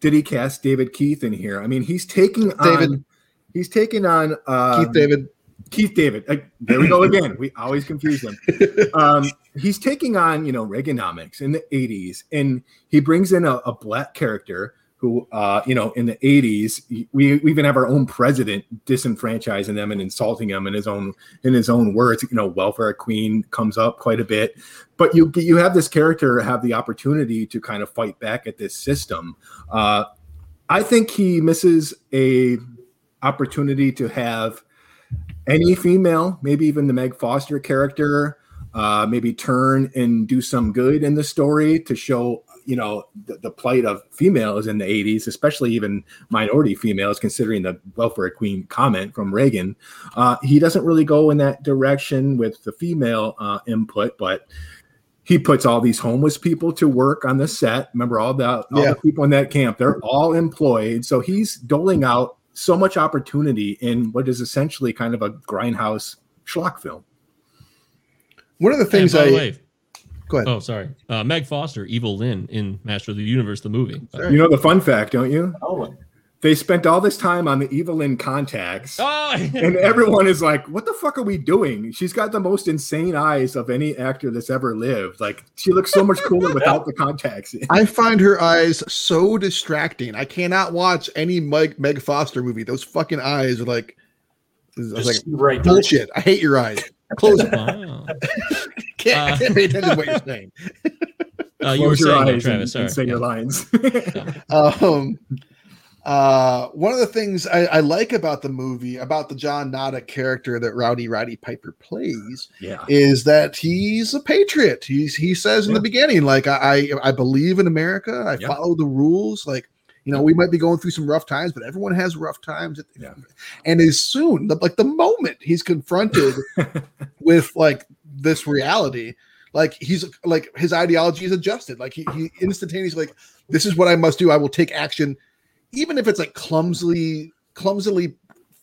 did he cast david keith in here i mean he's taking David. on he's taking on uh Keith David, keith david Uh, there we go again we always confuse them. um he's taking on you know reaganomics in the 80s and he brings in a, a black character who uh you know in the 80s we, we even have our own president disenfranchising them and insulting them in his own in his own words. You know welfare queen comes up quite a bit but you you have this character have the opportunity to kind of fight back at this system. Uh i think he misses a opportunity to have any female maybe even the meg foster character uh maybe turn and do some good in the story to show you know the, the plight of females in the 80s especially even minority females considering the welfare queen comment from reagan uh, he doesn't really go in that direction with the female uh, input but he puts all these homeless people to work on the set. Remember all the all Yeah. the people in that camp they're all employed. So he's doling out so much opportunity in what is essentially kind of a grindhouse schlock film. One of the And things by I the way, go ahead. oh sorry, uh, Meg Foster, Evil Lynn in Master of the Universe, the movie. you know the fun fact don't you oh, they spent all this time on the Evil evelyn contacts Oh, and everyone is like, "What the fuck are we doing?" She's got the most insane eyes of any actor that's ever lived. Like, she looks so much cooler without the contacts. I find her eyes so distracting. I cannot watch any Meg, Meg Foster movie. Those fucking eyes are like, I was like just right there. bullshit. I hate your eyes. Close it. wow. Can't, I Uh, can't pay attention to what you're saying. Uh, you were Close your saying, eyes Travis. and, Sorry. and say your Yeah. lines. Um, uh, one of the things I, I like about the movie, about the John Nada character that Rowdy Roddy Piper plays, yeah, is that he's a patriot. He's he says in the beginning, like I I I believe in America. I Yeah. follow the rules. Like you know, we might be going through some rough times, but everyone has rough times. Yeah. And as soon, like the moment he's confronted with like this reality, like he's like his ideology is adjusted. Like he, he instantaneously like this is what I must do. I will take action, even if it's like clumsily clumsily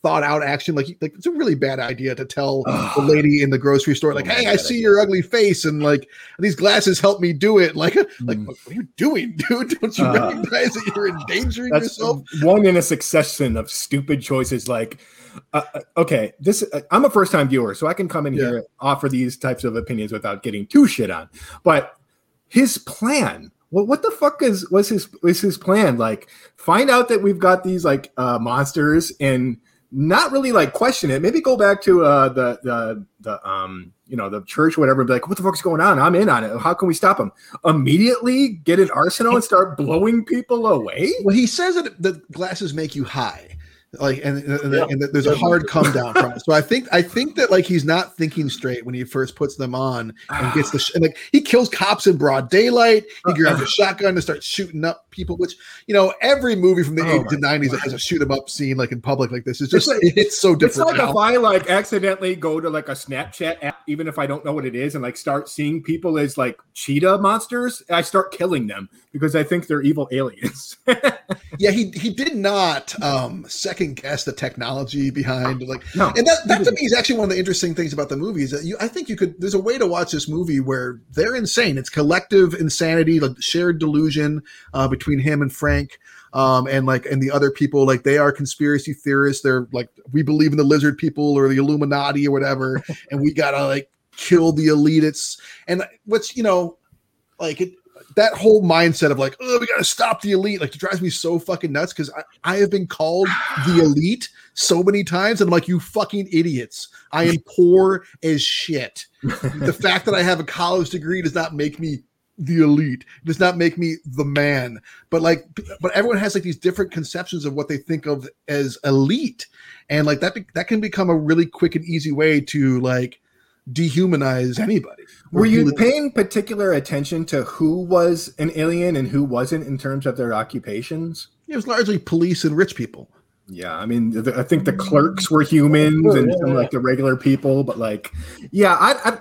thought out action. Like like it's a really bad idea to tell the lady in the grocery store like, Oh "Hey, I see I your ugly face, and like these glasses help me do it." Like like Mm. what are you doing, dude? Don't you Uh, recognize that you're endangering that's yourself? one in a succession of stupid choices. Like, uh, uh, okay, this uh, I'm a first time viewer, so I can come in Yeah. here and offer these types of opinions without getting too shit on. But his plan. Well, what the fuck is was his was his plan? Like, find out that we've got these like uh, monsters and not really like question it. Maybe go back to uh, the the the um you know the church whatever and be like, what the fuck's going on? I'm in on it. How can we stop them? Immediately get an arsenal and start blowing people away. Well, he says that the glasses make you high. Like and, and, Yeah. and there's a hard come down from it so i think i think that like he's not thinking straight when he first puts them on and gets the sh- and like he kills cops in broad daylight he grabs a shotgun and starts shooting up people which you know every movie from the Oh 80s and my 90s that has a shoot 'em up scene like in public like this is just like- it's so different. It's like now. if I like accidentally go to like a Snapchat app, even if I don't know what it is, and like start seeing people as like cheetah monsters, I start killing them because I think they're evil aliens. yeah he he did not um second guess the technology behind like no, and that, that to me is actually one of the interesting things about the movie is that you i think you could there's a way to watch this movie where they're insane. It's collective insanity like shared delusion uh, between him and frank um, and like and the other people. Like they are conspiracy theorists. They're like we believe in the lizard people or the illuminati or whatever and we gotta like kill the elitists. And what's you know like it that whole mindset of like, oh, we gotta stop the elite, like it drives me so fucking nuts because I, I have been called the elite so many times, and I'm like, you fucking idiots. I am poor as shit. the fact that I have a college degree does not make me the elite. It does not make me the man. But like, but everyone has like these different conceptions of what they think of as elite, and like that be- that can become a really quick and easy way to like dehumanize anybody. Were you paying particular attention to who was an alien and who wasn't in terms of their occupations? It was largely police and rich people. Yeah, I mean, I think the mm. clerks were humans and like the regular people, but like, yeah, I, I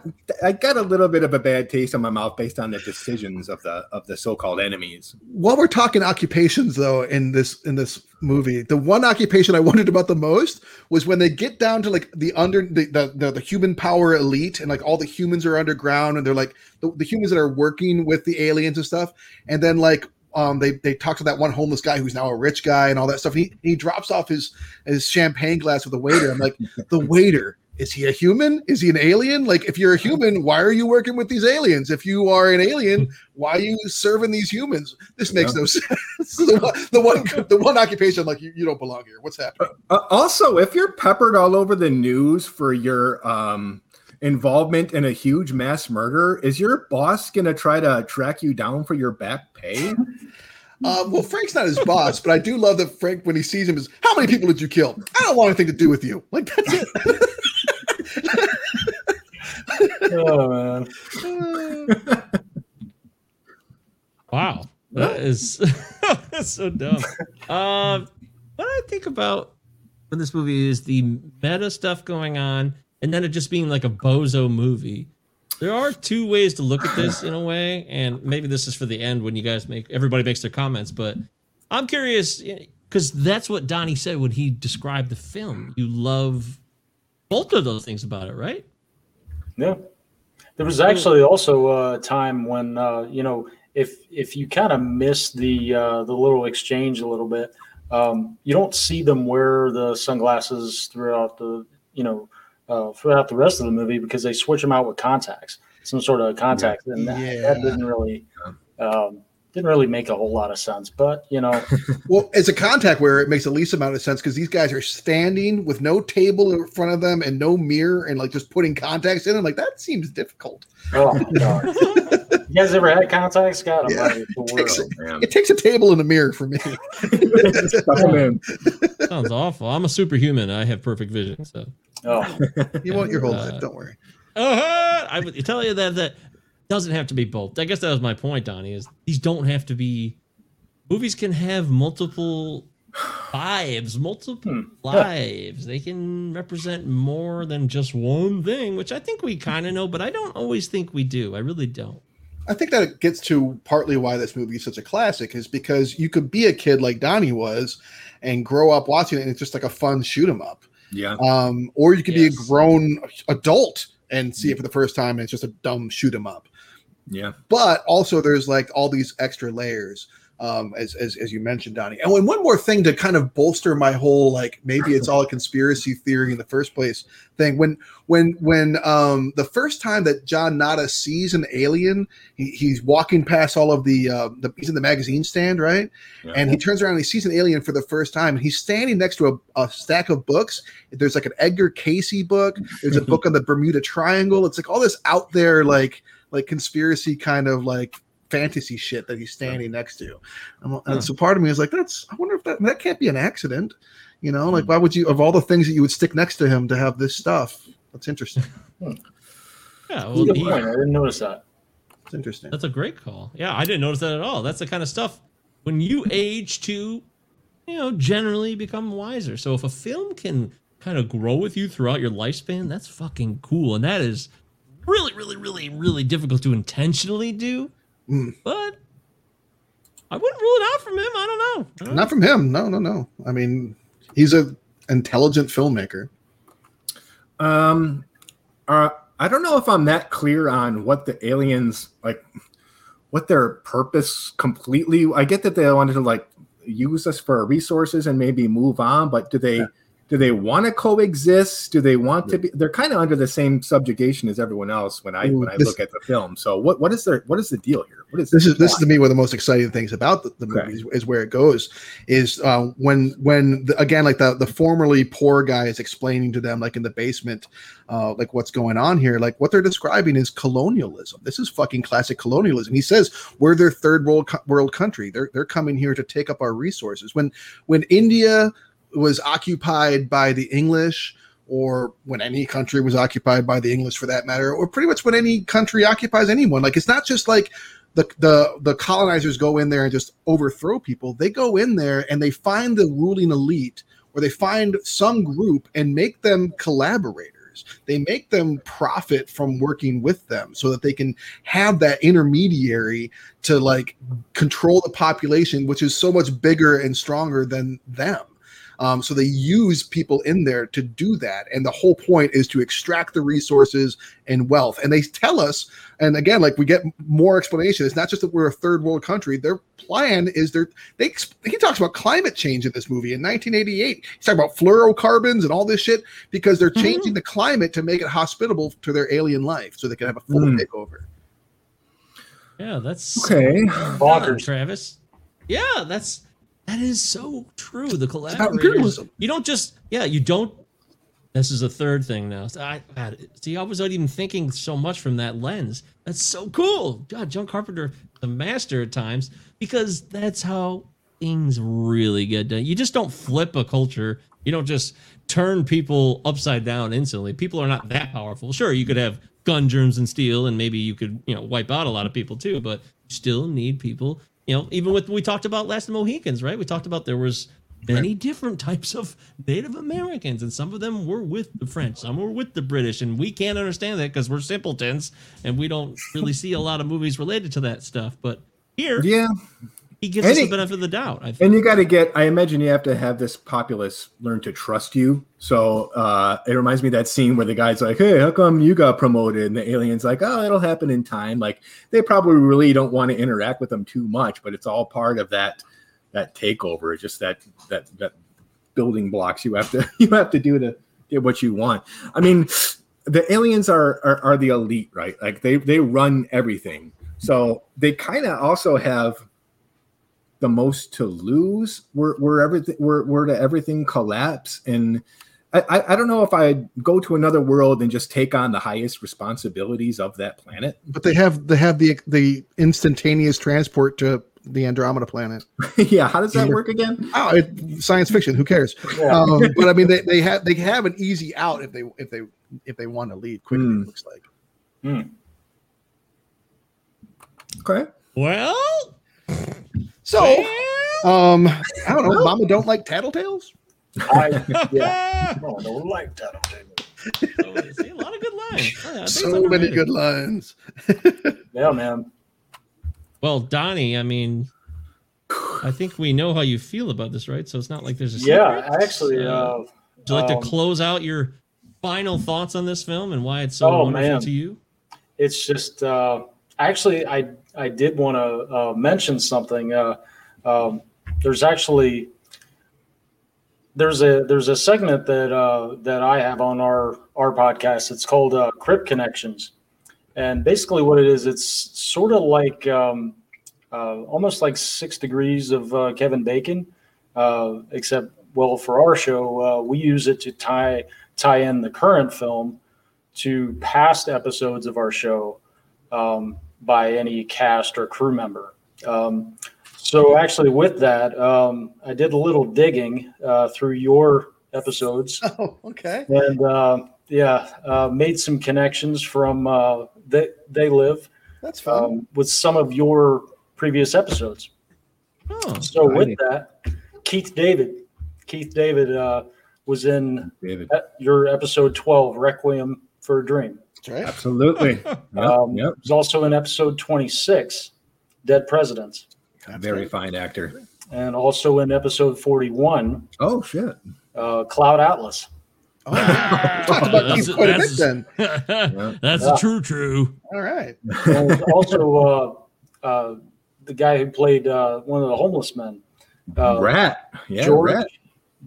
I got a little bit of a bad taste in my mouth based on the decisions of the of the so-called enemies. While we're talking occupations, though, in this in this movie, the one occupation I wondered about the most was when they get down to like the under the the, the, the human power elite, and like all the humans are underground, and they're like the, the humans that are working with the aliens and stuff, and then like um, they they talk to that one homeless guy who's now a rich guy and all that stuff. And he, he drops off his his champagne glass with the waiter. I'm like, the waiter is he a human? Is he an alien? Like, if you're a human, why are you working with these aliens? If you are an alien, why are you serving these humans? This makes no sense. the, one, the one the one occupation, like you, you don't belong here. What's happening? Uh, also, if you're peppered all over the news for your um, involvement in a huge mass murder, is your boss gonna try to track you down for your back pay? Uh, well, Frank's not his boss, but I do love that Frank, when he sees him, is how many people did you kill? I don't want anything to do with you. Like that's it. Oh man. Wow, that is that's so dumb. Um, what I think about when this movie is the meta stuff going on, and then it just being like a bozo movie. There are two ways to look at this in a way, and maybe this is for the end when you guys make everybody makes their comments. But I'm curious because that's what Donnie said when he described the film. You love both of those things about it, right? Yeah. There was actually also a time when uh, you know if if you kind of miss the uh, the little exchange a little bit, um, you don't see them wear the sunglasses throughout the you know uh, throughout the rest of the movie because they switch them out with contacts, some sort of contacts, and that, that didn't really um, didn't really make a whole lot of sense. But you know, Well, as a contact wearer, it makes the least amount of sense because these guys are standing with no table in front of them and no mirror and like just putting contacts in. I'm like, that seems difficult. oh you guys ever had contacts? God, I'm Yeah. like, It takes, world. Man. it takes a table and a mirror for me. Stuck 'em in. Sounds awful. I'm a superhuman. I have perfect vision, so. Oh, You want your whole Uh, life, don't worry. Uh-huh. I would tell you that that doesn't have to be both. I guess that was my point, Donnie. Is these don't have to be movies can have multiple vibes, multiple Hmm. lives. They can represent more than just one thing, which I think we kind of know, but I don't always think we do. I really don't. I think that it gets to partly why this movie is such a classic is because you could be a kid like Donnie was and grow up watching it and it's just like a fun shoot 'em up. Yeah. Um, or you could Yes. be a grown adult and see it for the first time and it's just a dumb shoot 'em up. Yeah. but also there's like all these extra layers um as, as as you mentioned donnie. And one more thing to kind of bolster my whole like maybe it's all a conspiracy theory in the first place thing. When when when um the first time that john nada sees an alien he, he's walking past all of the uh the he's in the magazine stand right? Yeah. and he turns around and he sees an alien for the first time and he's standing next to a, a stack of books. There's like an edgar cayce book. There's a book on the bermuda triangle. It's like all this out there like like conspiracy kind of like fantasy shit that he's standing next to. And, and so part of me is like, that's I wonder if that that can't be an accident. You know, like hmm. why would you of all the things that you would stick next to him to have this stuff? That's interesting. Hmm. Yeah, well, he- I didn't notice that. It's interesting. That's a great call. Yeah, I didn't notice that at all. That's the kind of stuff when you age to, you know, generally become wiser. So if a film can kind of grow with you throughout your lifespan, that's fucking cool. And that is really, really, really, really difficult to intentionally do. Mm. But I wouldn't rule it out from him. I don't know. I don't know. From him. No, no, no. I mean, he's a intelligent filmmaker. Um, uh, I don't know if I'm that clear on what the aliens like, what their purpose completely. I get that they wanted to like use us for resources and maybe move on, but do they? Do they want to coexist? Do they want to be? They're kind of under the same subjugation as everyone else when I when I this- look at the film. So what what is their what is the deal here? What is this is this is to me one of the most exciting things about the, the movie is, is where it goes is uh, when when the, again like the the formerly poor guy is explaining to them like in the basement uh, like what's going on here like what they're describing is colonialism this is fucking classic colonialism he says we're their third world co- world country they're they're coming here to take up our resources when when India was occupied by the English or when any country was occupied by the English for that matter, or pretty much when any country occupies anyone. Like it's not just like the the the colonizers go in there and just overthrow people. They go in there and they find the ruling elite or they find some group and make them collaborators. They make them profit from working with them so that they can have that intermediary to like control the population, which is so much bigger and stronger than them. Um, so they use people in there to do that. And the whole point is to extract the resources and wealth. And they tell us, and again, like we get more explanation. It's not just that we're a third world country. Their plan is their they he talks about climate change in this movie in 1988. He's talking about fluorocarbons and all this shit because they're changing the climate to make it hospitable to their alien life so they can have a full Mm. takeover. Yeah, that's Okay. bonkers, Travis. Yeah, that's that is so true. The collaborators. You don't just yeah. You don't. This is a third thing now. So I see. I was not even thinking so much from that lens. That's so cool. God, John Carpenter, the master at times, because that's how things really get done. You just don't flip a culture. You don't just turn people upside down instantly. People are not that powerful. Sure, you could have gun germs and steel, and maybe you could you know wipe out a lot of people too. But you still need people. You know, even with we talked about last Mohicans, right? We talked about there was many different types of Native Americans, and some of them were with the French, some were with the British, and we can't understand that because we're simpletons and we don't really see a lot of movies related to that stuff. But here, Yeah. He gives And us the benefit of the doubt. I think. And you got to get, I imagine you have to have this populace learn to trust you. So uh, it reminds me of that scene where the guy's like, hey, how come you got promoted? And the alien's like, oh, it'll happen in time. Like they probably really don't want to interact with them too much, but it's all part of that that takeover. It's just that that that building blocks you have to you have to do to get what you want. I mean, the aliens are are, are the elite, right? Like they they run everything. So they kind of also have the most to lose were were everything were, were to everything collapse and I, I- I don't know if I'd go to another world and just take on the highest responsibilities of that planet. But they have they have the the instantaneous transport to the Andromeda planet. yeah, how does that work again? Oh, it, science fiction. Who cares? Yeah. Um, but I mean, they, they have they have an easy out if they if they if they want to leave quickly. Hmm. It looks like. Okay. Well, So, um, I don't know. Mama don't like tattletales. I yeah. No, I don't like that. see, a lot of good lines. Yeah, I think it's So many good lines. Yeah, man. Well, Donnie, I mean, I think we know how you feel about this, right? So it's not like there's a Yeah, actually, uh, would you like um, to close out your final thoughts on this film and why it's so Oh, wonderful man. to you? it's just uh, actually I I did want to uh, mention something. Uh, um, there's actually there's a there's a segment that uh, that I have on our our podcast. It's called uh, Crypt Connections, and basically what it is, it's sort of like um, uh, almost like Six Degrees of uh, Kevin Bacon, uh, except well for our show uh, we use it to tie tie in the current film to past episodes of our show um, by any cast or crew member. Um, So actually, with that, um, I did a little digging uh, through your episodes, Oh, okay. and uh, yeah, uh, made some connections from uh, they they live That's fun. um, with some of your previous episodes. Oh, So with Exciting. that, Keith David, Keith David uh, was in David. your episode twelve, Requiem for a Dream. That's right. Absolutely. Yep, Um, yep. He was also in episode twenty six, Dead Presidents, Very fine actor. and also in episode 41. Oh, shit. uh, Cloud Atlas. Oh, we talked about That's- Keith quite a bit that's- then. That's Yeah. true, true. All right. And also uh, uh, the guy who played uh, one of the homeless men, uh, Rat. Yeah, George Rat.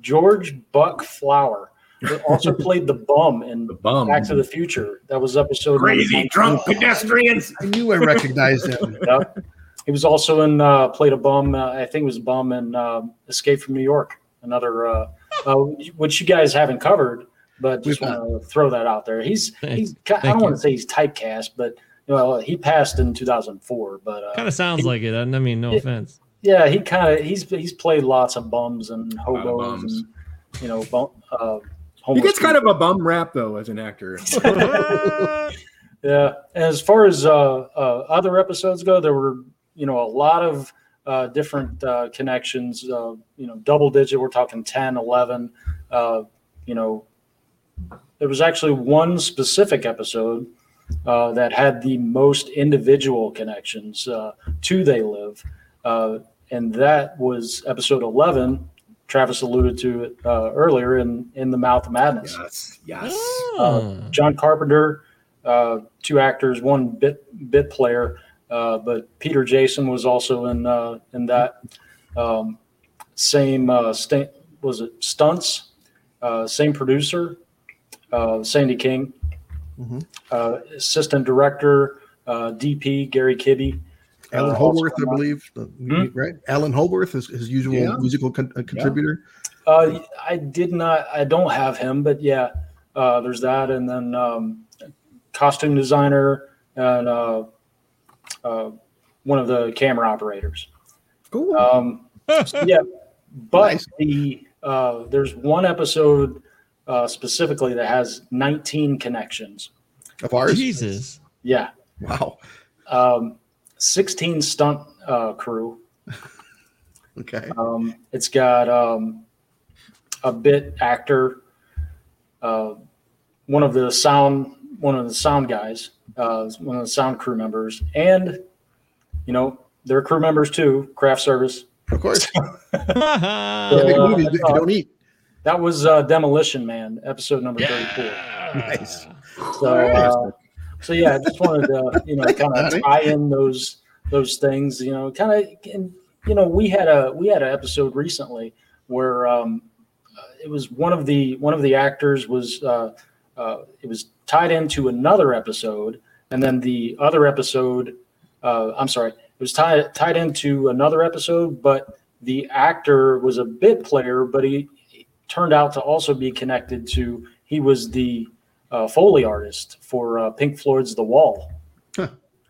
George Buck Flower. He also played the bum in The bum. Back to the Future. That was episode Crazy drunk 19. pedestrians. I knew I recognized him. Yep. He was also in uh, played a bum. Uh, I think it was a bum in uh, Escape from New York. Another uh, uh, which you guys haven't covered, but just We've want to throw that out there. He's he's ki- I don't you. want to say he's typecast, but you know he passed in 2004. But uh, Kind of sounds like it. I mean, no offense. yeah, he kind of he's he's played lots of bums and hobos bums. and you know bum, uh, He homeless gets kind of a bum rap though as an actor. Yeah. As far as uh, uh, other episodes go, there were, you know, a lot of uh, different uh, connections, uh, you know, double digit. We're talking 10, 11. Uh, you know, there was actually one specific episode uh, that had the most individual connections uh, to They Live. Uh, and that was episode 11. Travis alluded to it uh, earlier in, in The Mouth of Madness. yes. Yes. Oh. John Carpenter, uh, two actors, one bit bit player, uh, but Peter Jason was also in uh, in that. Um, same uh, sta- was it stunts? Uh, same producer, uh, Sandy King, Mhm. uh, assistant director, uh, DP Gary Kibbe. Alan uh, Howarth, I believe. the- Right. Alan Howarth is his usual Yeah. musical con- uh, contributor. Uh, I did not. I don't have him, but yeah, uh, there's that, and then um, costume designer and uh, uh, one of the camera operators. Cool. Um, so yeah, but Nice. the uh, there's one episode uh, specifically that has 19 connections. Of ours. Jesus. Yeah, Wow. um, 16 stunt uh, crew. Okay. Um, it's got um, a bit actor, uh, one of the sound, one of the sound guys, uh, one of the sound crew members, and you know they're crew members too. Craft service. Of course. yeah, Yeah, make uh, movies if you don't eat. That was uh, Demolition Man, episode number 34. Nice. So, uh, so yeah, I just wanted to, you know, kind of tie in those those things. You know, kind of, and you know, we had a we had an episode recently where um, it was one of the one of the actors was uh, uh, it was tied into another episode, and then the other episode, uh, I'm sorry, it was tied tied into another episode, but the actor was a bit player, but he turned out to also be connected to he was the uh, Foley artist for uh, Pink Floyd's The Wall,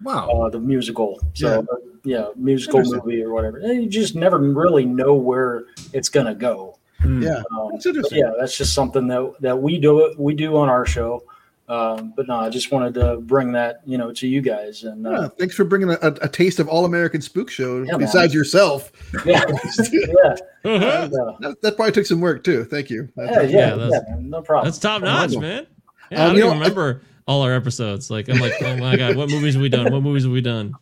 wow. uh, the musical. So, yeah, musical movie or whatever. And you just never really know where it's going to go. Yeah. Um, That's interesting. yeah, that's just something that, that we do we do on our show. Um, but no, I just wanted to bring that, you know, to you guys. And Yeah, uh, thanks for bringing a, a, a taste of all American spook show Yeah, man. besides yourself. yeah, yeah, and, uh, That, that probably took some work too. Thank you. yeah, That's- yeah, Yeah, that's- yeah, no problem. That's top notch, man. Yeah, Um, I don't you know, remember all our episodes. Like, I'm like, oh my god, what movies have we done? What movies have we done?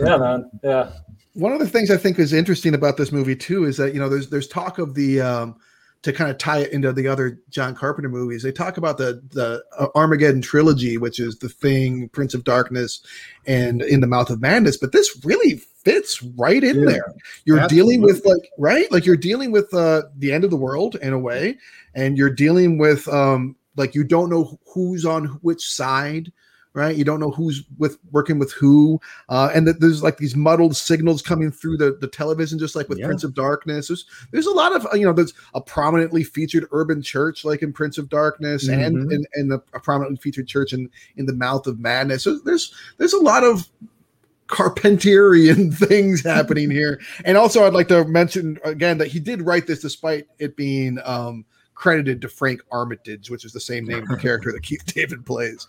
yeah, man. Yeah. One of the things I think is interesting about this movie too is that you know there's there's talk of the um, to kind of tie it into the other John Carpenter movies. They talk about the the uh, Armageddon trilogy, which is The Thing, Prince of Darkness, and In the Mouth of Madness. But this really fits right in Yeah, there. You're dealing with like right, like you're dealing with uh, the end of the world in a way, and you're dealing with um, like you don't know who's on which side. Right, you don't know who's with working with who, uh, and that there's like these muddled signals coming through the, the television, just like with Yeah. Prince of Darkness. There's there's a lot of you know there's a prominently featured urban church like in Prince of Darkness, and Mhm. and and the, a prominently featured church in in the Mouth of Madness. So there's there's a lot of Carpentierian things happening here. And also, I'd like to mention again that he did write this despite it being um, credited to Frank Armitage, which is the same name of the character that Keith David plays.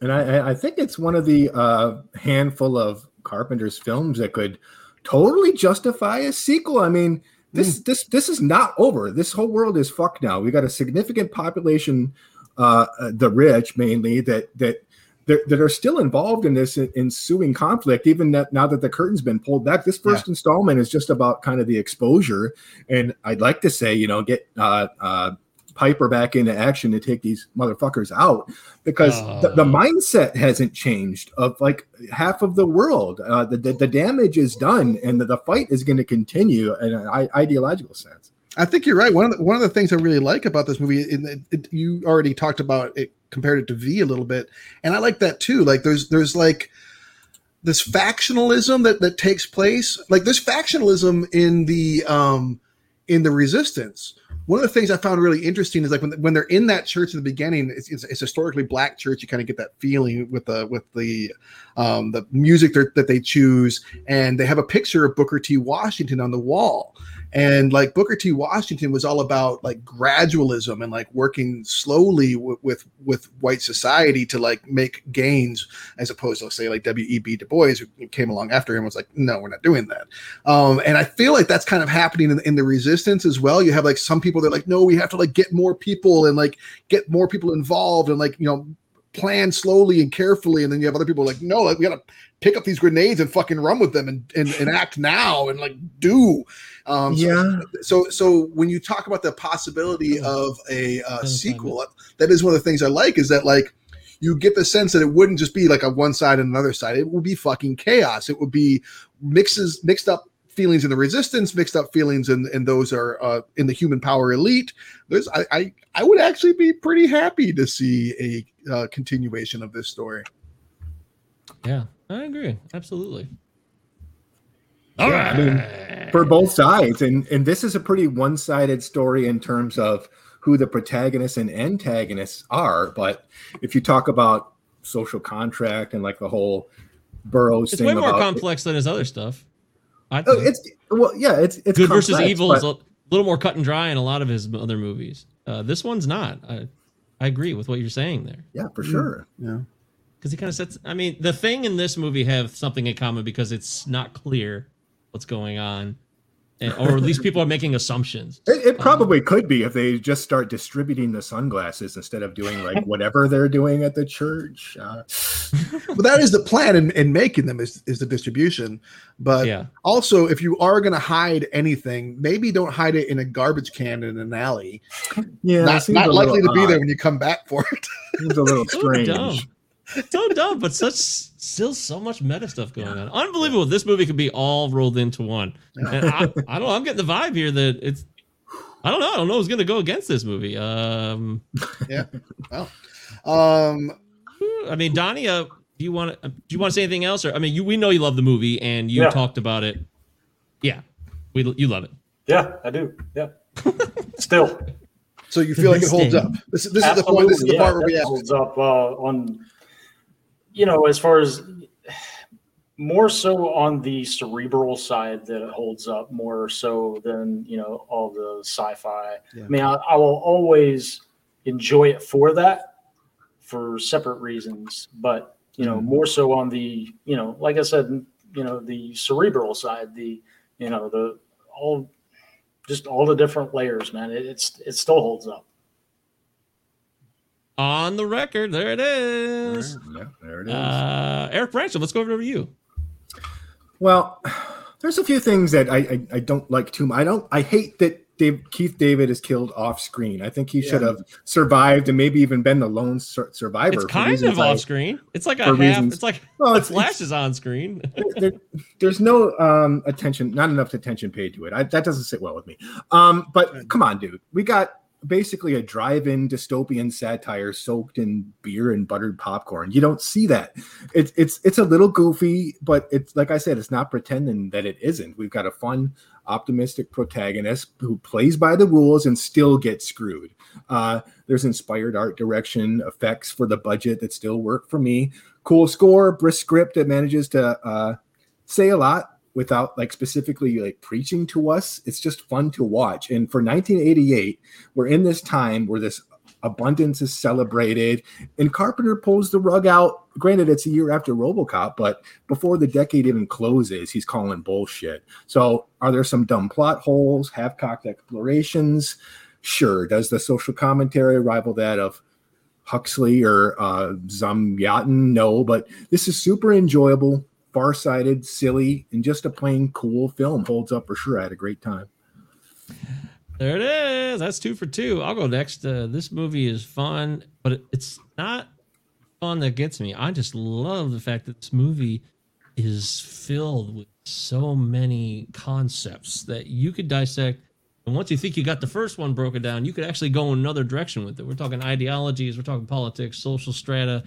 And I, I think it's one of the uh, handful of Carpenter's films that could totally justify a sequel. I mean, this this this is not over. This whole world is fucked now. We got a significant population, uh, uh, the rich mainly, that that that, that are still involved in this ensuing conflict, even that now that the curtain's been pulled back. This first Yeah. installment is just about kind of the exposure, and I'd like to say, you know, get uh, uh, Piper back into action to take these motherfuckers out because the, the Uh. mindset hasn't changed of like half of the world. Uh, the, the the damage is done, and the, the fight is going to continue in an i- ideological sense. I think you're right. One of the, one of the things I really like about this movie, and it, it, you already talked about it, compared it to V a little bit, and I like that too. Like there's there's like this factionalism that that takes place. Like there's factionalism in the um in the resistance. One of the things I found really interesting is like when when they're in that church in the beginning, it's, it's, it's historically black church. You kind of get that feeling with the with the um, the music that that they choose, and they have a picture of Booker T. Washington on the wall and like booker t. Washington was all about like gradualism and like working slowly w- with with white society to like make gains as opposed to say like w.e.b du bois who came along after him was like no we're not doing that. Um and i feel like that's kind of happening in, in the resistance as well. You have like some people that are like no we have to like get more people and like get more people involved and like you know plan slowly and carefully and then you have other people like no like we gotta pick up these grenades and fucking run with them and, and, and act now and like do. Um so- Yeah. so so when you talk about the possibility of a uh, sequel that is one of the things i like is that like you get the sense that it wouldn't just be like a one side and another side. It would be fucking chaos. It would be mixes mixed up feelings in the resistance mixed up feelings and and those are uh, in the human power elite there's I, I i would actually be pretty happy to see a uh, continuation of this story Yeah, I agree. Absolutely. All right. I mean, for both sides, and and this is a pretty one-sided story in terms of who the protagonists and antagonists are. But if you talk about social contract and like the whole Burroughs It's thing way more about complex than his other stuff. I Oh, it's well, yeah, it's it's good versus evil but- is a little more cut and dry in a lot of his other movies. Uh, this one's not. I, I agree with what you're saying there. Yeah, for sure. Yeah. Because he kind of sets. I mean, the thing in this movie have something in common because it's not clear what's going on, and, or at least people are making assumptions. It, it probably could be if they just start distributing the sunglasses instead of doing like whatever they're doing at the church. Uh, but that is the plan in, in making them is, is the distribution but Yeah. also if you are going to hide anything maybe don't hide it in a garbage can in an alley Yeah, not, not likely to little be there when you come back for it It's a little So strange. dumb. So dumb, but such still so much meta stuff going on. Unbelievable. This movie could be all rolled into one. And I, I don't know. I'm getting the vibe here that it's. I don't know. I don't know who's going to go against this movie. Um, yeah well um I mean, Donnie, uh, do you want to do you want to say anything else? Or I mean, you we know you love the movie and you Yeah. talked about it. Yeah, we you love it. Yeah, I do. Yeah. Still. so you feel like it holds up this, this is the point this is the Absolutely, part where we that ask holds up uh, on, you know, as far as more so on the cerebral side that it holds up more so than you know all the sci-fi. I mean, I, I will always enjoy it for that, for separate reasons, but you know, mm-hmm. more so on the you know, like I said, you know, the cerebral side, the you know, the all just all the different layers, man. It, it's it still holds up. On the record, there it is. Yeah, there it is. Uh, Eric Branson, let's go over to you. Well, there's a few things that I, I I don't like too much. I don't. I hate that Dave, Keith David is killed off screen. I think he should have survived and maybe even been the lone sur- survivor. It's kind reasons of I- off screen. It's like a half. reasons- It's like Well, the it's- flash is on screen. there, there's no um attention, not enough attention paid to it. I, that doesn't sit well with me. Um, but come on, dude, we got basically a drive-in dystopian satire soaked in beer and buttered popcorn. You don't see that. It's it's it's a little goofy, but it's like I said, it's not pretending that it isn't. We've got a fun, optimistic protagonist who plays by the rules and still gets screwed. Uh, there's inspired art direction, effects for the budget that still work for me. Cool score, brisk script that manages to uh, say a lot without like specifically like preaching to us. It's just fun to watch. And for 1988, we're in this time where this abundance is celebrated and Carpenter pulls the rug out. Granted, it's a year after Robocop, but before the decade even closes, he's calling bullshit. So, are there some dumb plot holes, half cocked explorations? Sure. Does the social commentary rival that of Huxley or uh, Zamyatin? No, but this is super enjoyable far-sighted, silly, and just a plain cool film. Holds up for sure. I had a great time. There it is. That's two for two. I'll go next. Uh, this movie is fun, but it's not fun that gets me. I just love the fact that this movie is filled with so many concepts that you could dissect. And once you think you got the first one broken down, you could actually go another direction with it. We're talking ideologies, we're talking politics, social strata,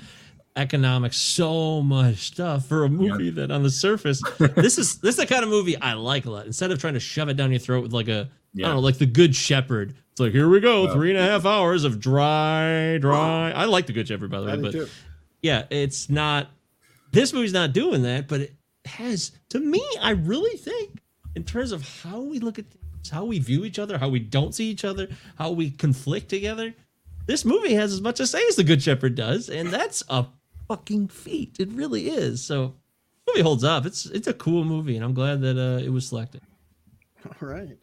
economics, so much stuff for a movie that on the surface, this is this is the kind of movie I like a lot. Instead of trying to shove it down your throat with like a I don't know, like the Good Shepherd. It's like here we go, three and a half hours of dry, dry. I like the Good Shepherd by the way, but too. yeah, it's not. This movie's not doing that, but it has. To me, I really think in terms of how we look at things, how we view each other, how we don't see each other, how we conflict together. This movie has as much to say as the Good Shepherd does, and that's a fucking feat. It really is. So, movie holds up. It's it's a cool movie, and I'm glad that uh, it was selected. All right.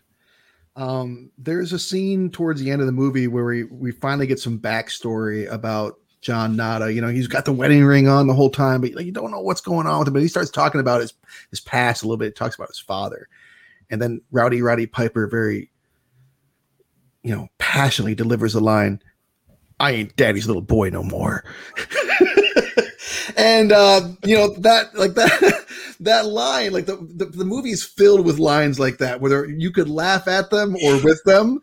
Um, there's a scene towards the end of the movie where we we finally get some backstory about John Nada. You know, he's got the wedding ring on the whole time, but you don't know what's going on with him. But he starts talking about his his past a little bit. He talks about his father, and then Rowdy Roddy Piper very, you know, passionately delivers the line, "I ain't daddy's little boy no more." and uh, you know that like that that line like the, the the movie's filled with lines like that whether you could laugh at them or with them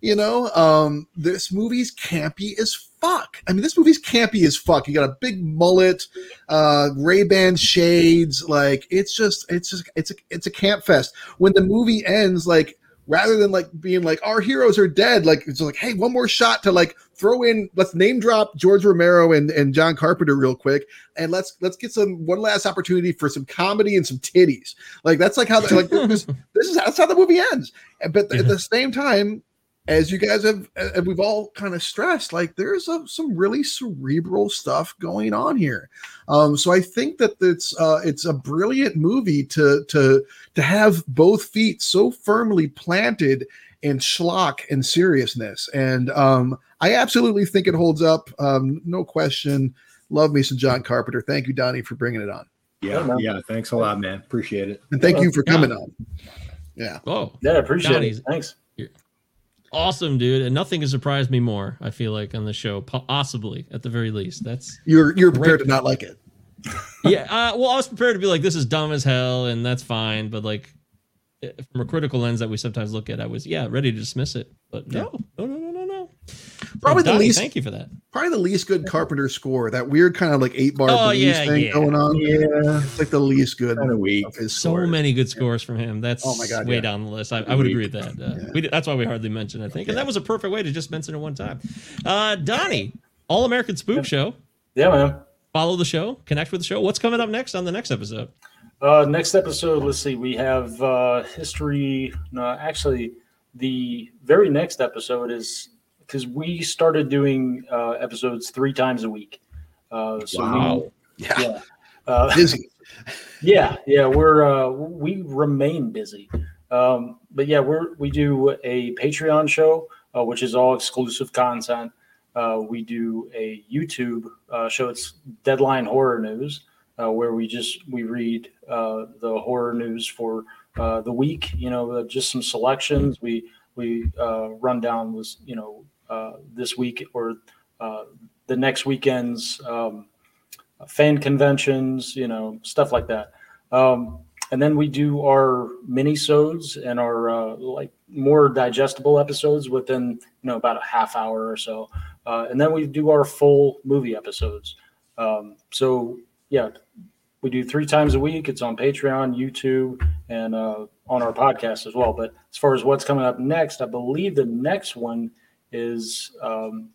you know? Um this movie's campy as fuck. I mean this movie's campy as fuck. You got a big mullet uh ray-ban shades like it's just it's just it's a it's a camp fest. When the movie ends like rather than like being like our heroes are dead like it's like hey one more shot to like throw in let's name drop george romero and, and john carpenter real quick and let's let's get some one last opportunity for some comedy and some titties. Like that's like how the, like this, this is that's how the movie ends. But at the same time as you guys have we've all kind of stressed like there's a, some really cerebral stuff going on here um so i think that it's uh it's a brilliant movie to to to have both feet so firmly planted in schlock and seriousness and um i absolutely think it holds up um no question love me some john carpenter thank you donnie for bringing it on Yeah, yeah. Thanks a lot, man. Appreciate it. and thank you for Yeah. coming on yeah Oh, Yeah, appreciate Donnie's- it. Thanks. Awesome, dude! And nothing has surprised me more. I feel like on the show, possibly at the very least. That's you're you're prepared Great. to not like it yeah. Uh, well, I was prepared to be like, this is dumb as hell, and that's fine. But like, eh, from a critical lens that we sometimes look at, I was yeah ready to dismiss it. But no, no, no, no, no, no. Probably the least- Thank you for that. probably the least good carpenter score that weird kind of like eight bar Oh, blues yeah, thing yeah. going on Yeah, it's like the least good kind of weak. of his So score. many good scores from him. That's Oh my God, way yeah. down the list. I, I would agree with that. Uh, we, that's why we hardly mentioned. it, I think, and that was a perfect way to just mention it one time. Uh, Donnie, All American Spook Show. Yeah, man. Follow the show, connect with the show. What's coming up next on the next episode? Uh, next episode, let's see. We have uh, history. No, actually, the very next episode is because we started doing uh, episodes three times a week. Uh, so Wow. yeah We, yeah. Uh, busy yeah, yeah, we're uh, we remain busy, um, but yeah, we're we do a Patreon show, uh, which is all exclusive content. Uh, we do a YouTube uh, show. It's Deadline Horror News, uh, where we just we read uh, the horror news for uh, the week. You know, uh, just some selections. We we uh, run down was you know uh, this week or uh, the next weekend's. Um, fan conventions, you know, stuff like that. Um, and then we do our mini-sodes and our uh, like more digestible episodes within you know about a half hour or so, uh, and then we do our full movie episodes. Um, so yeah, we do three times a week. It's on Patreon, YouTube, and uh, on our podcast as well. But as far as what's coming up next, I believe the next one is um,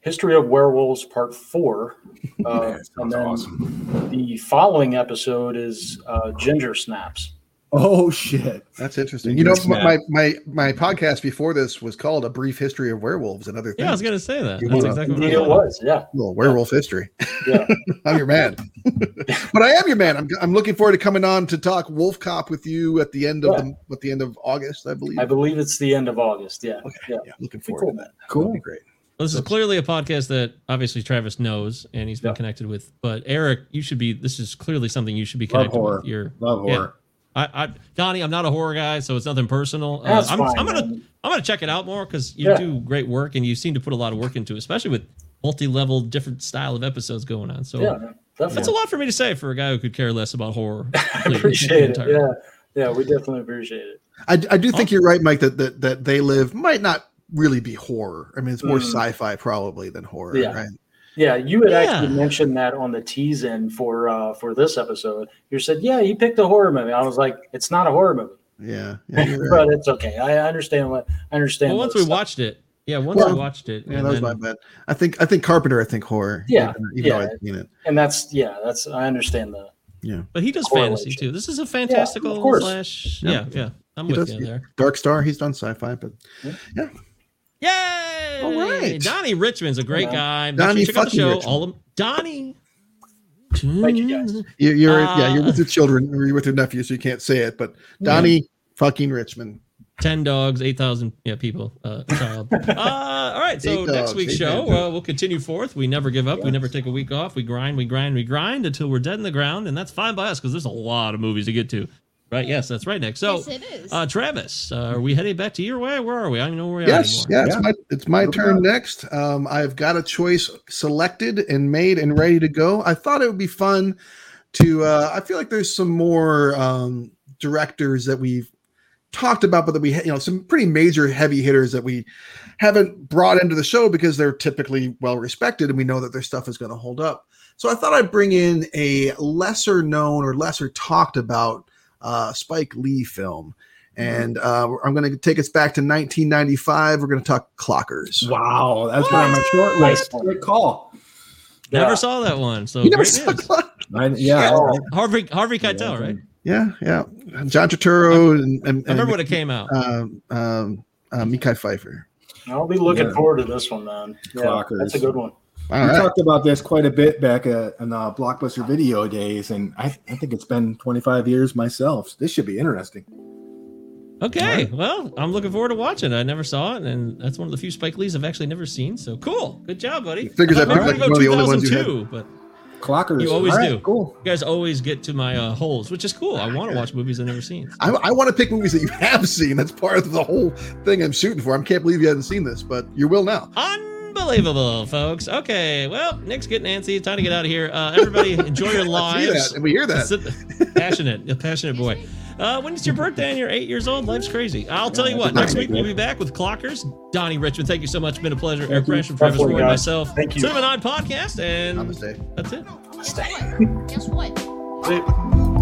History of Werewolves Part Four, uh, and then the following episode is uh, Ginger Snaps. Oh shit, that's interesting. You know, my, my my podcast before this was called "A Brief History of Werewolves and Other Things." Yeah, I was gonna say that. You That's wanna- exactly what it was. Yeah. Well, werewolf history. Yeah. I'm your man. but I am your man. I'm, I'm looking forward to coming on to talk Wolf Cop with you at the end of Yeah. the at the end of August, I believe. I believe it's the end of August. Yeah. okay. Yeah. Looking forward cool. to that. Cool. That'd be great. Well, this is clearly a podcast that obviously Travis knows and he's been connected with. But Eric, you should be. This is clearly something you should be connected horror. with. You're Love yeah. horror. I, I, Donnie, I'm not a horror guy, so it's nothing personal. Uh, That's I'm, fine, I'm gonna, man. I'm gonna check it out more because you Yeah. do great work and you seem to put a lot of work into, it, especially with multi-level, different style of episodes going on. So Yeah. man, that's a lot for me to say for a guy who could care less about horror. completely, appreciate it. Yeah. Yeah. We definitely appreciate it. I, I do think you're right, Mike. That, that that they live might not really be horror. I mean, it's more Mm. sci-fi probably than horror, Yeah. right? Yeah, you had Yeah. actually mentioned that on the tease in for uh for this episode. You said, "Yeah, you picked a horror movie." I was like, "It's not a horror movie," Yeah, yeah right. but it's okay. I understand what I understand. Well, once we stuff. watched it, yeah, once Well, we watched it, yeah, and that was then- my bad. I think I think Carpenter. I think horror. Yeah, even, even yeah. I've seen it. and that's yeah, that's I understand the Yeah, but he does fantasy too. This is a fantastical course. slash. Yeah. Yeah, yeah, I'm He with does- you there. Dark Star. He's done sci-fi, but Yay! All right. Donnie Richmond's a great guy. Make Donnie sure check out the fucking show. Richmond. All of Donnie. Thank you guys. you, you're yeah you're Uh, with your children or you're with your nephew, so you can't say it. But Donnie fucking Richmond. Ten dogs, eight thousand yeah people, uh, a child. uh, all right, so Eight next dogs, week's show, uh, we'll continue forth. We never give up. We never take a week off. We grind, we grind, we grind until we're dead in the ground, and that's fine by us because there's a lot of movies to get to. Right? Yes, that's right, Nick. So, Yes, it is. uh, Travis, uh, are we heading back to your way? Where are we? I don't know where we are Yes, anymore. yeah, it's Yeah. my it's my turn problem. next. Um, I've got a choice selected and made and ready to go. I thought it would be fun to. Uh, I feel like there's some more um, directors that we've talked about, but that we ha- you know some pretty major heavy hitters that we haven't brought into the show because they're typically well respected and we know that their stuff is going to hold up. So I thought I'd bring in a lesser known or lesser talked about uh, Spike Lee film. And uh, I'm going to take us back to 1995. We're going to talk Clockers. Wow, that's been on my short list. Great call. Never Yeah. saw that one. So You never saw news. Clockers? I, yeah, Oh, Harvey Harvey Keitel, right? Yeah, yeah. John Turturro and, and, I remember and when it came out. um, um, uh, Mekhi Phifer. I'll be looking Yeah. forward to this one, man. Yeah, Clockers. that's a good one. All we right. talked about this quite a bit back uh, in uh, Blockbuster video days, and I, I think it's been 25 years myself. So this should be interesting. Okay, well, I'm looking forward to watching. I never saw it, and that's one of the few Spike Lees I've actually never seen. So cool, good job, buddy. Figures I that thought we were might gonna be go one of the only ones you had. 2002, but Clockers. You always All right, do. Cool. you guys always get to my uh, holes, which is cool. I want to watch movies I've never seen. I, I want to pick movies that you have seen. That's part of the whole thing I'm shooting for. I can't believe you haven't seen this, but you will now. Unbelievable, folks. Okay, well, Nick's getting antsy. Time to get out of here. Uh, everybody, enjoy your I see lives. that, we hear that. Sit- passionate, a passionate boy. Uh, when it's your birthday and you're eight years old, life's crazy. I'll tell you what. Next week we'll be back with Clockers. Donnie Richmond, thank you so much. Been a pleasure. Eric you. Branch Travis Definitely, Roy myself. Thank you. Cinema Nine Podcast, and Namaste. that's it. Guess what? Guess what? Hey.